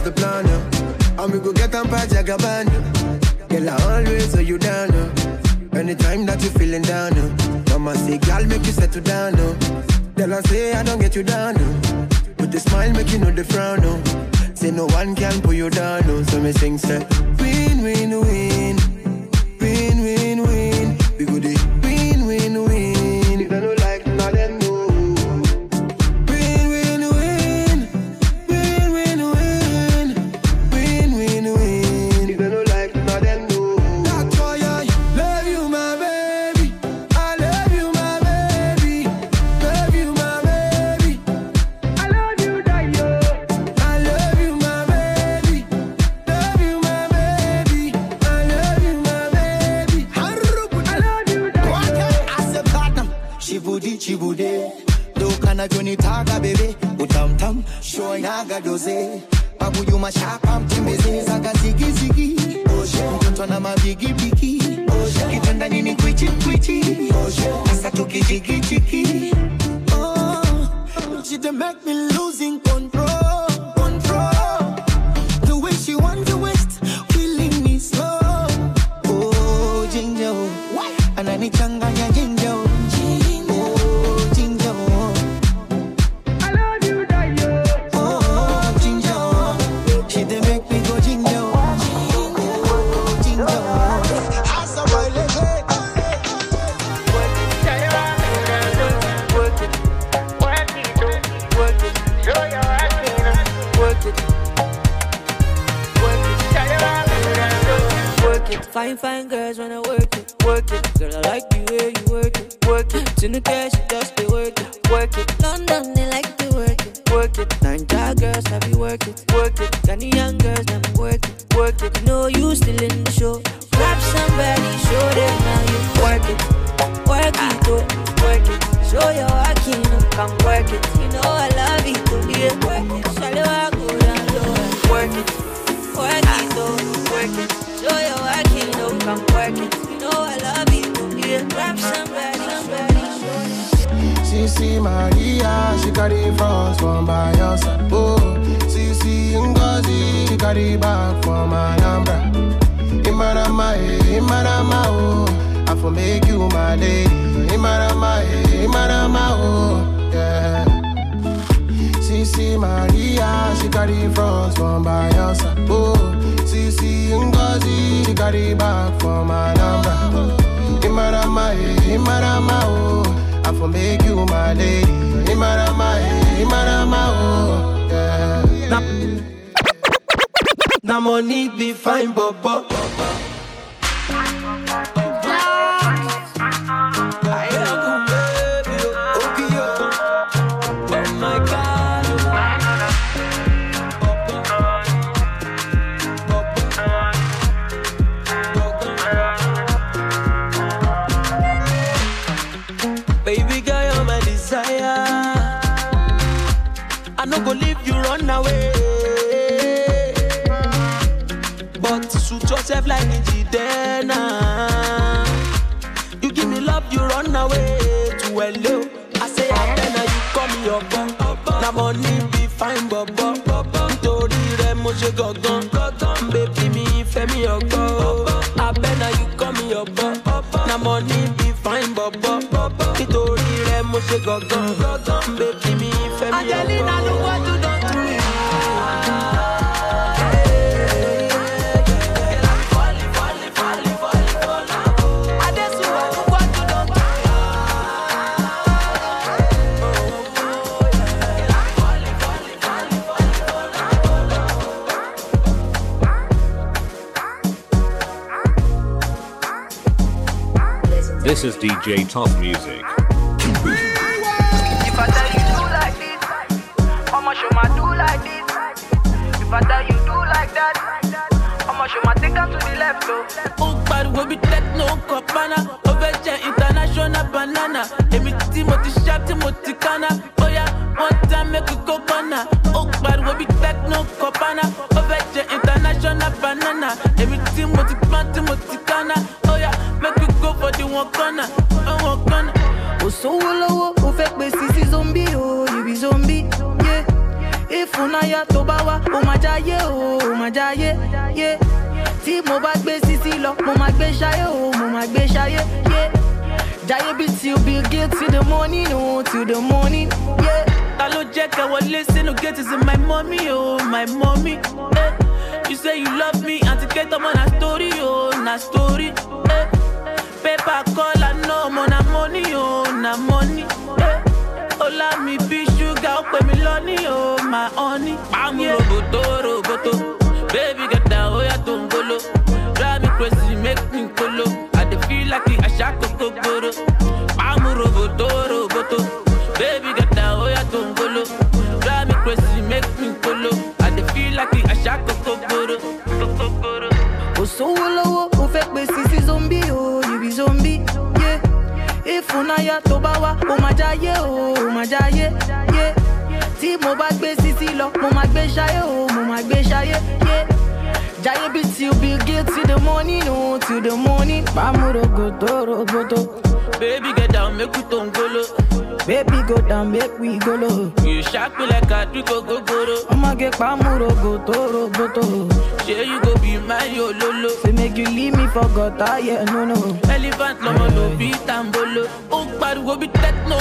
the plan, uh. And we go get on Pajagaban, uh. Girl, I always are you down, uh. Anytime that you feeling down, uh. Mama say, girl, make you settle down, uh. Girl, I say, I don't get you down, but With the smile, make you know the frown. Uh. Say no one can pull you down, uh. So me sing, say, win, win, win. ni changa. This is DJ Top Music. If I tell you do like this, how much you ma do like this? If I tell you do like that, how much you ma take am to the left oh? ó pariwo bí techno kọ̀pánà ó international banana èmi tí mo ti ṣá tí mo ti kánná bóyá wọ́n dá mẹ́kì kókọ́nà ó pariwo bí techno kọ̀pánà ó international banana èmi tí mo ti one corner one corner. kò sówó lọ́wọ́ ó fẹ́ pè sisi zombi o be zombi yeah. ìfúnnáyà tó bá wá ó máa jáyé o ó máa jáyé yeah. tí mo bá gbé sisi lọ mo máa gbé ṣayé o mo máa gbé ṣayé yeah. jáyé bí till bill gates till the morning o till the morning. Yeah. ta ló jẹ́ kẹ́ wọlé sínú gate is my mommy o oh, my mommy. Eh. you say you love me àti kẹ́tọ́ mọ́ na story o oh, na story. Paper call I know ọmọ na money o oh, na money. Eh. ọlá mi bí ṣúgà ó pè mí lọ́ní o my honey. pàmò roboto roboto baby gẹ̀dá ó yàtọ̀ ń gbolo drive me crazy make me kolo i dey feel like àṣà kókó gbòòrò. pàmò roboto roboto baby gẹ̀dá ó yàtọ̀ ń gbolo drive me crazy make me kolo i dey feel like àṣà kókó gbòòrò. kókó gbòòrò. kò sówó lọ́wọ́ ìfúnnáyà tó bá wá ó máa jáyé o ó jáyé yeah. tí mo bá gbé sisi lọ mo máa gbé ṣayé o mo máa gbé ṣayé yeah. jáyé bí till bill gates till the morning o till the morning. pàmòrògòtò roboto. baby get down make we tó ń. Baby go down make we go low. you sharp me like àdúgbò gogoro. ọmọge pàmòrògòtò roboto. ṣé you go be my ololo. say make you leave me for gutter yeah no no. elephant lọmọ ló bí tambolo. ó pariwo bí techno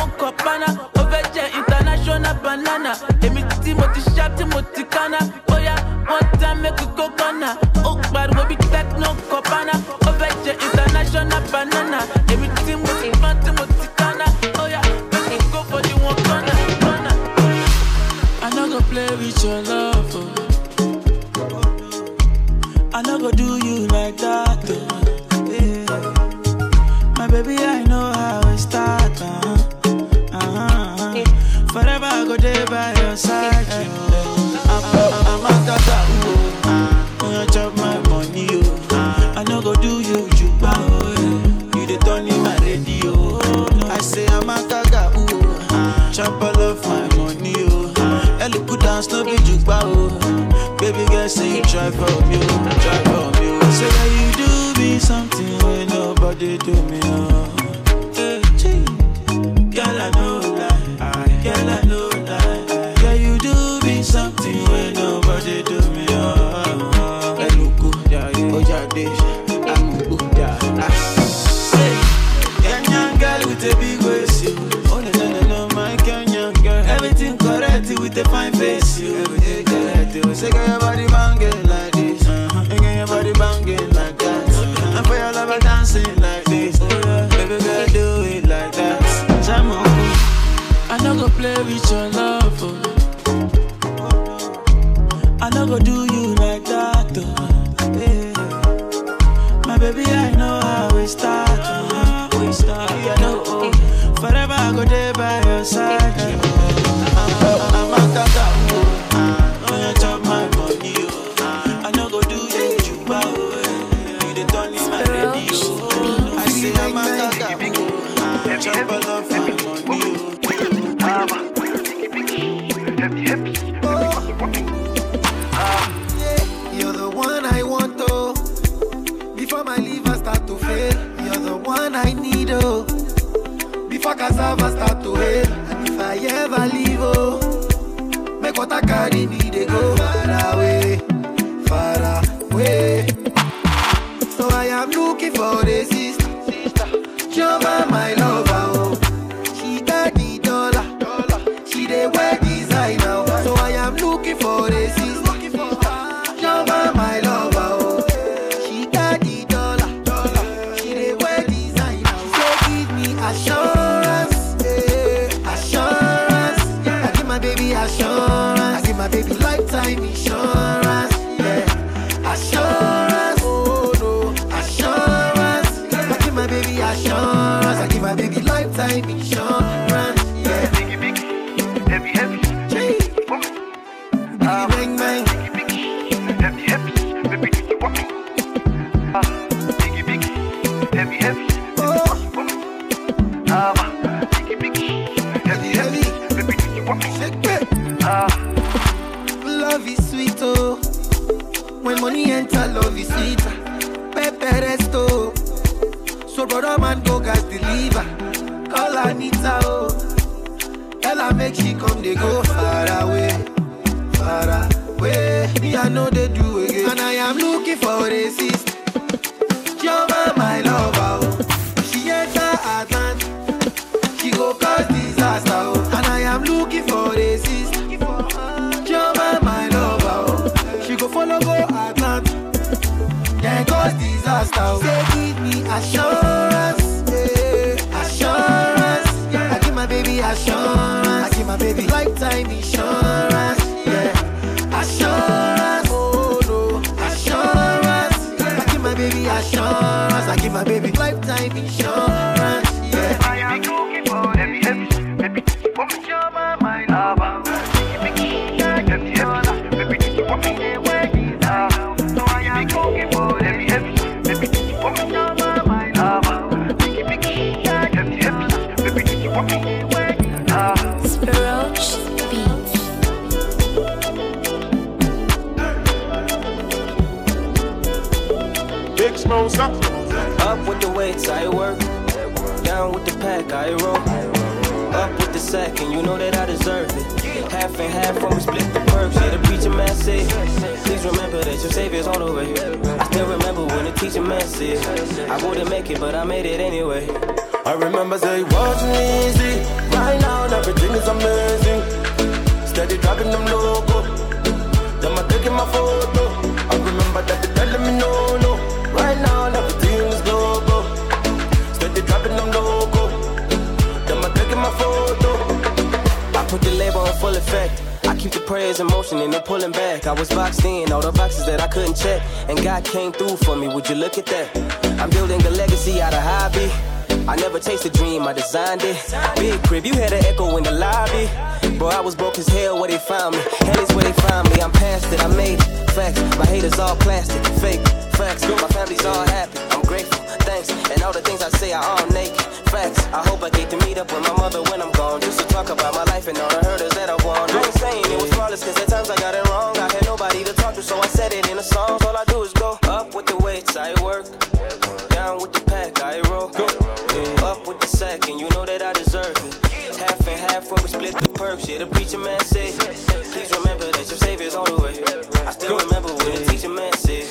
fẹ́ jẹ́ international banana. èmi tí mo ti ṣá tí mo ti kánná bóyá wọ́n dá mẹ́kì kókọ́nà. ó pariwo bí techno kọ̀pánà with your love. Oh. I no go do you like that. Oh. Yeah. My baby, I know how it start. Uh-huh. Uh-huh. Forever I go there by your side. Oh. Baby girl, say you try for me. Try for oh. Say give me assurance, yeah, assurance. Yeah. I give my baby assurance. I give my baby lifetime insurance, I work. Down with the pack, I roll. Up with the sack, and you know that I deserve it. Half and half we split the perks. Yeah, the preacher man said, Please remember that your savior's on the way. I still remember when the teacher man said, I wouldn't make it, but I made it anyway. I remember say wasn't easy. Right now, everything is amazing. Steady dropping them logo. Them a taking my photo. I remember that prayers in motion and they're pulling back. I was boxed in, all the boxes that I couldn't check. And God came through for me, would you look at that? I'm building a legacy out of hobby. I never chased a dream, I designed it. Big crib, you had an echo in the lobby. Bro, I was broke as hell where they found me. Hell is where they found me. I'm past it, I made it. Facts, my haters all plastic, fake. Facts, my family's all happy. I'm grateful, thanks. And all the things I say are all naked. Facts, I hope I get to meet up with my mother when I'm gone. Just to talk about my life and all the hurdles that I won. I ain't saying it was flawless, cause at times I got it wrong. I had nobody to talk to, so I said it in the songs. All I do is go up with the weights, I work. Down with the pack, I roll. Up with the sack, and you know that I deserve it. Half and half when we split the perks. Yeah, the preacher man said, Please remember that your savior's on the way. I still remember when the teacher man said,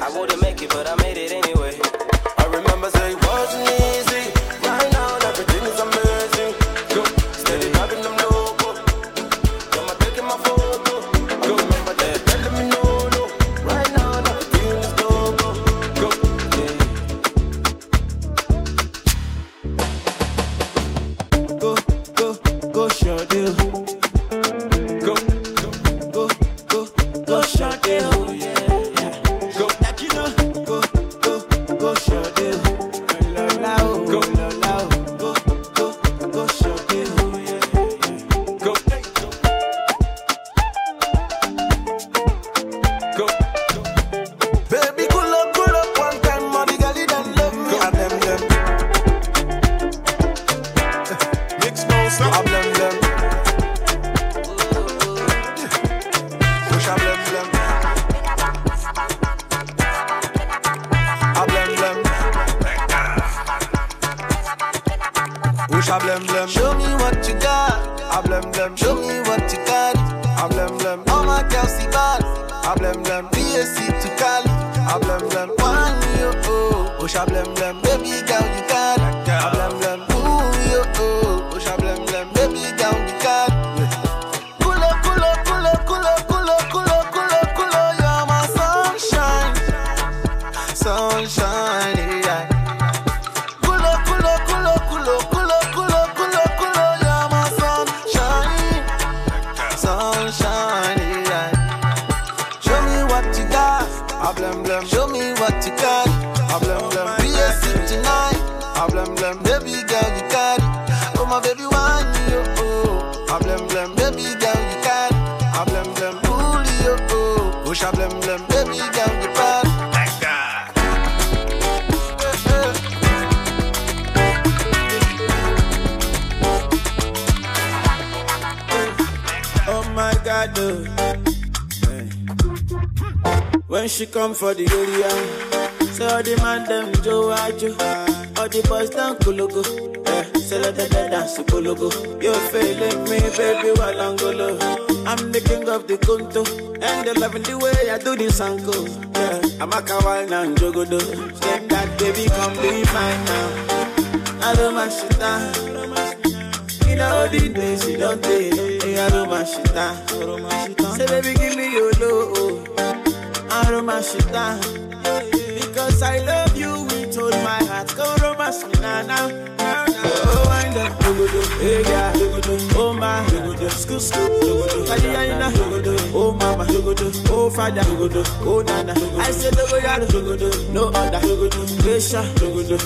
I wouldn't make it, but I made it anyway.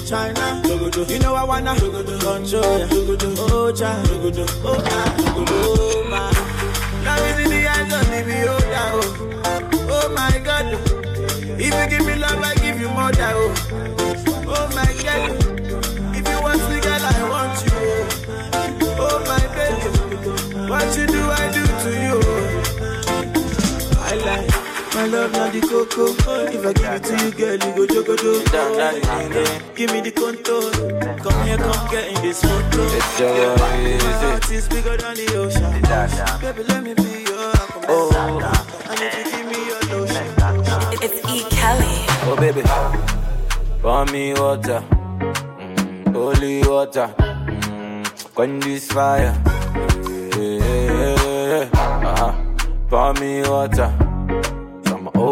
China. You know I wanna, control ya, oh dogodo, oh oh my. Now is in the eyes of the beholder, oh. Oh my God, if you give me love, I give you more. Oh the cocoa. If I give it to you, girl, you go jogodo. Give me the contour. Come here, come get in this photo. Yeah, my heart is bigger than the ocean. Baby, let me be your oh. I need you to give me your lotion. It's E. Kelly. Oh baby, pour me water, mm, holy water, mm, quench this fire. Yeah, yeah, yeah, yeah. Uh-huh. Pour me water, some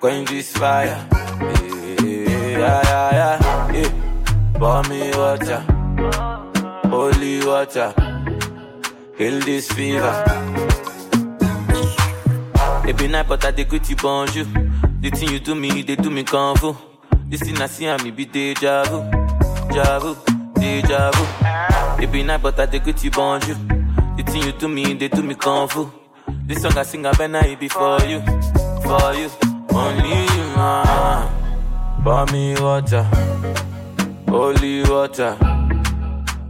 quench this fire. Yeah, yeah, yeah, yeah. Pour me water, holy water, heal this fever. It be night, but I dey greet you bonjour. The thing you do me, they do me fu. This thing I see and me be deja vu, deja vu, deja vu. It be night, but I dey greet you bonjour. The thing you do me, they do me fu. This song I sing, I better it be for you, for you, man. Pour me water, holy water,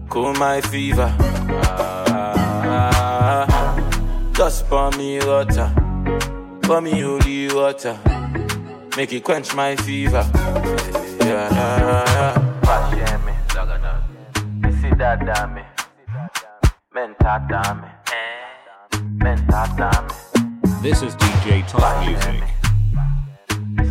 cool my fever. Just pour me water. Pour me holy water, make it quench my fever. Yeah, This is DJ Top Music.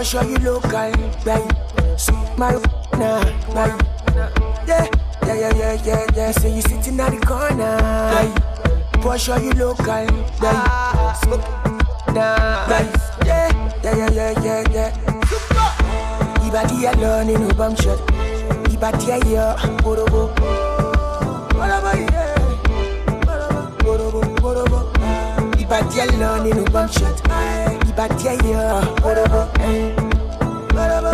Porsche, you local, right? My nah, right? Yeah, yeah, yeah, yeah, yeah, yeah. So you sitting at the corner, right? Porsche, you local, right? Nah, yeah, yeah, yeah, yeah, yeah, yeah. Ibadi alone in a bum shot. Ibadi yeah, borobo. Borobo, yeah. Borobo, borobo. Ibadi alone in a bum shot. Ibadi yeah, borobo. Borobo.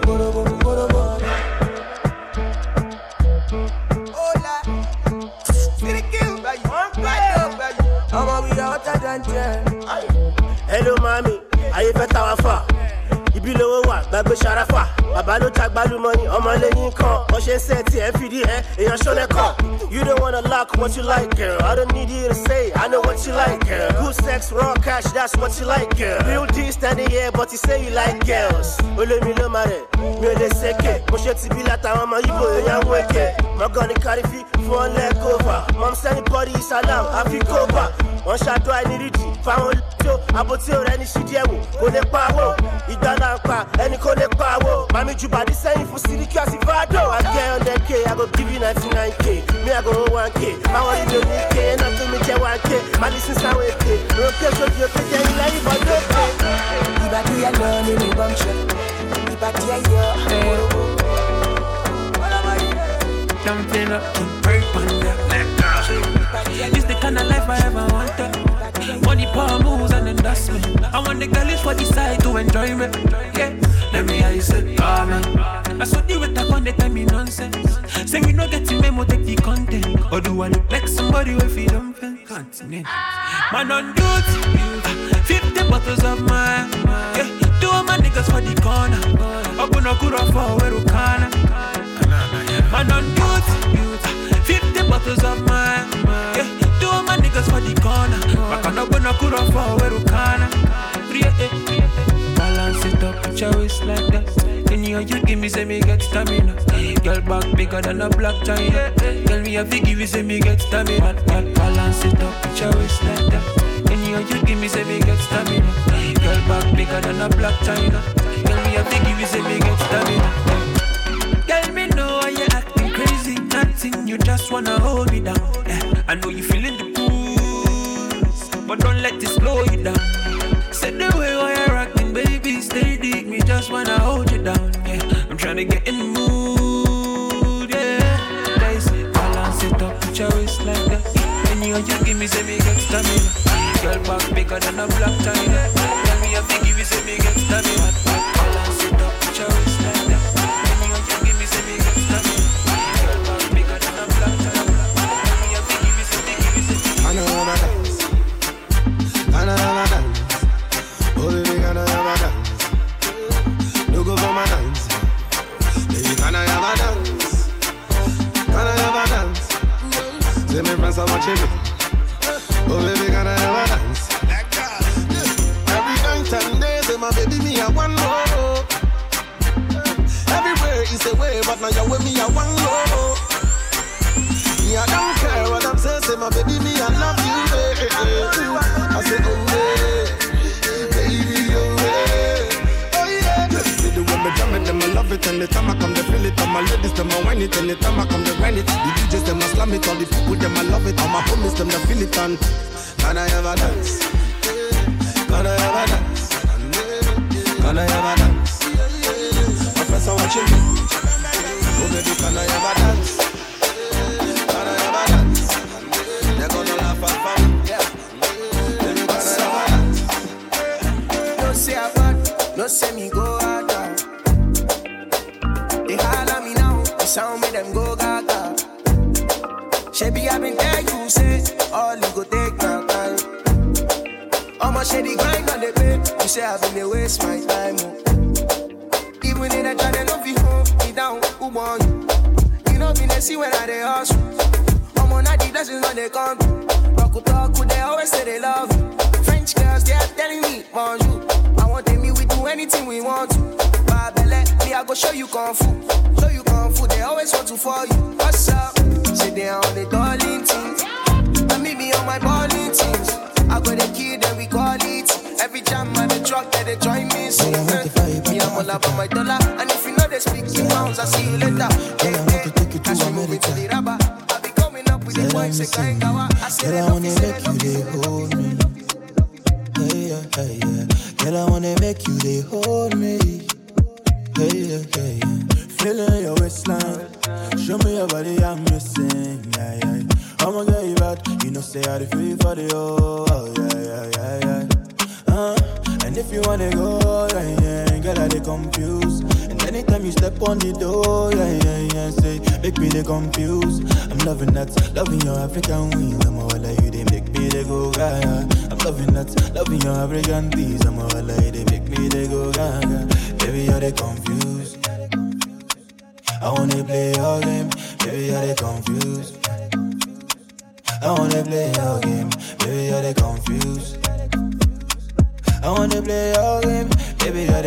Borobo, borobo. Hola. Sirikiu, baby. I'ma be hotter than ten. hello mami ayé fẹ́ ta wá fà ibi lówó wà gbàgbé ṣàràfà bàbá ló ta gbálùmọ̀ ni ọmọ lẹ́yìn kan. Wọ́n ṣe tí ẹ̀ fìdí ẹ̀ èèyàn ṣọlẹ̀ kan you don't wanna lock what you like girl. I don't need you to say i know what you like girl. Good sex raw cash that's what you like girl. Real d standing here but you say you like girls. Olómi ló máa rẹ̀ mi ò lè ṣèké. Mo ṣe ti bí látàwọn ọmọ ibo èèyàn ń wéke mọ́gàn ní kárífì fún ọ lẹ́kọ̀ọ́fà. Mom send body salam àfi kóbà wọ́n ṣàdúrà ní rídì fáwọn olùdó àbótí ọ̀rẹ́ ní ṣídìí ẹ̀wò kò lè pa owó ìgbà náà pa ẹni kò lè pa owó màmí ju bàdí sẹ́yìn fún síríkì àti fàdó àgẹ́ hundred k i go give you ninety nine k mi i go hold one k My máwọn ìlú ní k iná fún mi jẹ́ one k my má ní sísá àwọn èké lókè sókè òkè jẹ́ ilẹ̀ ìbọn lókè. Ibadi alone in a bum shot. Ibadi yeah, borobo. Jumping up to break one left. It's the kind of life I ever wanted. Money, power moves and investment. I want the girl is for the side to enjoy me. Yeah, let me hear you say, man. I saw the way that one they tell me nonsense. Say we no get to memo take the content. Or do I look like somebody with freedom fence? Continent. Man on duty, 50 bottles of mine. Yeah, two of my niggas for the corner. Open a kura for where kana. Man on duty, 50 bottles of mine. Yeah, two of my niggas for the corner. Bakana bona kura for where kana. Balance put your waist like that. Any of you give me say me get stamina. Girl back bigger than a Blac Chyna. Tell me if you give me say me get stamina. Girl balance it up, put your waist like that. Any of you give me say me get stamina. Girl back bigger than a Blac Chyna. Tell me if you give me say me get stamina. Tell me no, why you acting crazy? Nothing, you just wanna hold me down. Eh, I know you feeling the push, but don't let it slow you down. Just wanna hold you down. Yeah, I'm trying to get in the mood. Yeah, they say balance it up, put your waist like that. Any of you give me, say me get stamina. Girl back bigger than a Blac Chyna. Tell me if you give me, say me get stamina.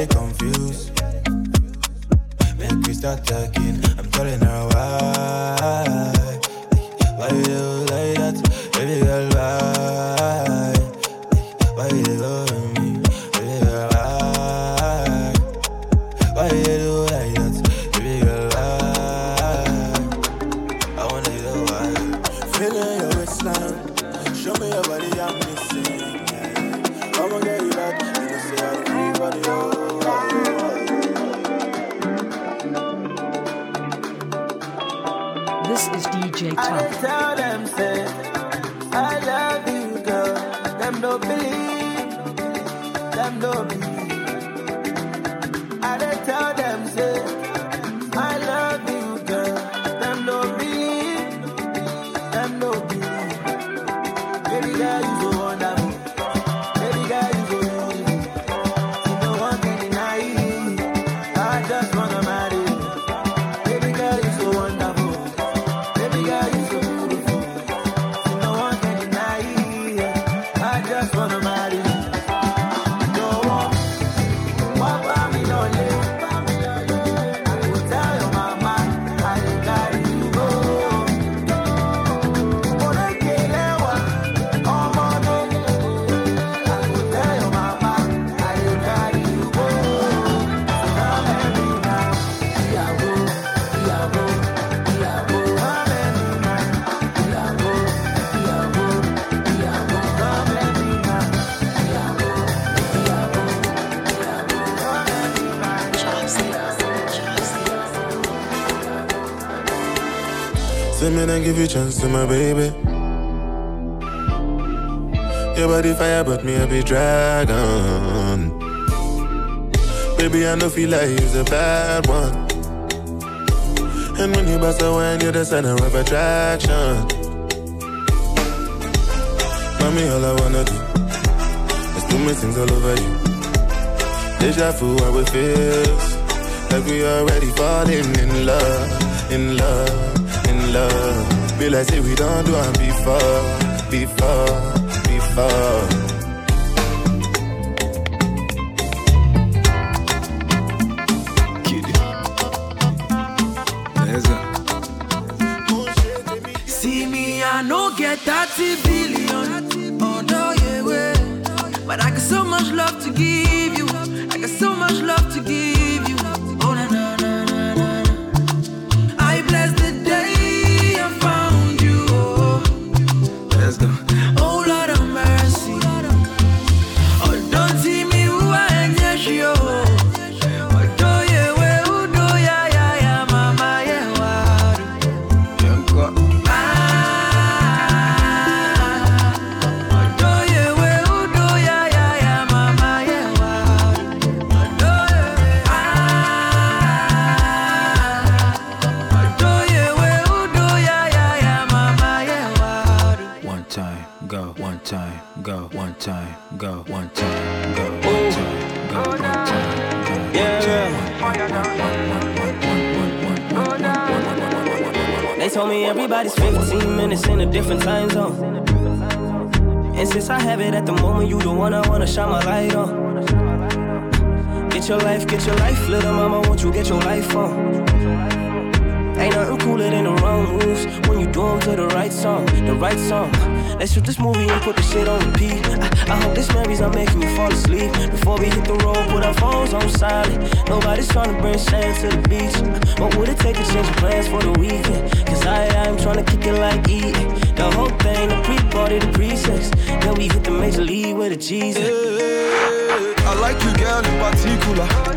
confused. Make we start talking. I'm telling her why. Why you do like that? Baby girl, why? and give you chance to my baby. Your body fire, but me I be dragon. Baby, I know feel like you's a bad one. And when you bust a wine, you're the center of attraction. Mommy, all I wanna do is do me things all over you. Deja vu, how it feels. Like we already falling in love, in love love. Be like say we don't do it before, before, before. See me, I no get that TV. 15 minutes in a different time zone. And since I have it at the moment, you the one I wanna shine my light on. Get your life, get your life, little mama, won't you get your life on? Ain't nothing cooler than the wrong moves when you do do 'em to the right song, the right song. Let's shoot this movie and put the shit on repeat. I, I hope this memory's not making you fall asleep. Before we hit the road, put our phones on silent. Nobody's trying to bring sand to the beach. What would it take to change plans for the weekend? Cause I, I'm trying to kick it like eating. The whole thing, the pre-party, the pre-sex. Then we hit the major league with a Jesus. I like you, girl, in particular.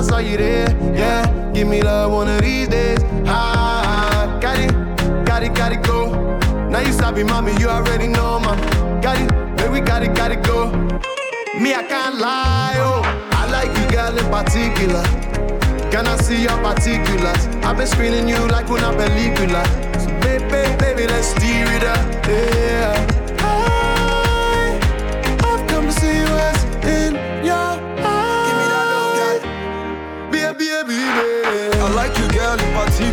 I saw you there, yeah. Give me love one of these days, ah. Got it, got it, got it, go. Now you sabi, mommy, you already know, man. Got it, baby, got it, got it, go. Me, I can't lie, oh. I like you, girl, in particular. Can I see your particulars? I've been screening you like una película. So baby, baby, let's steer it up, yeah.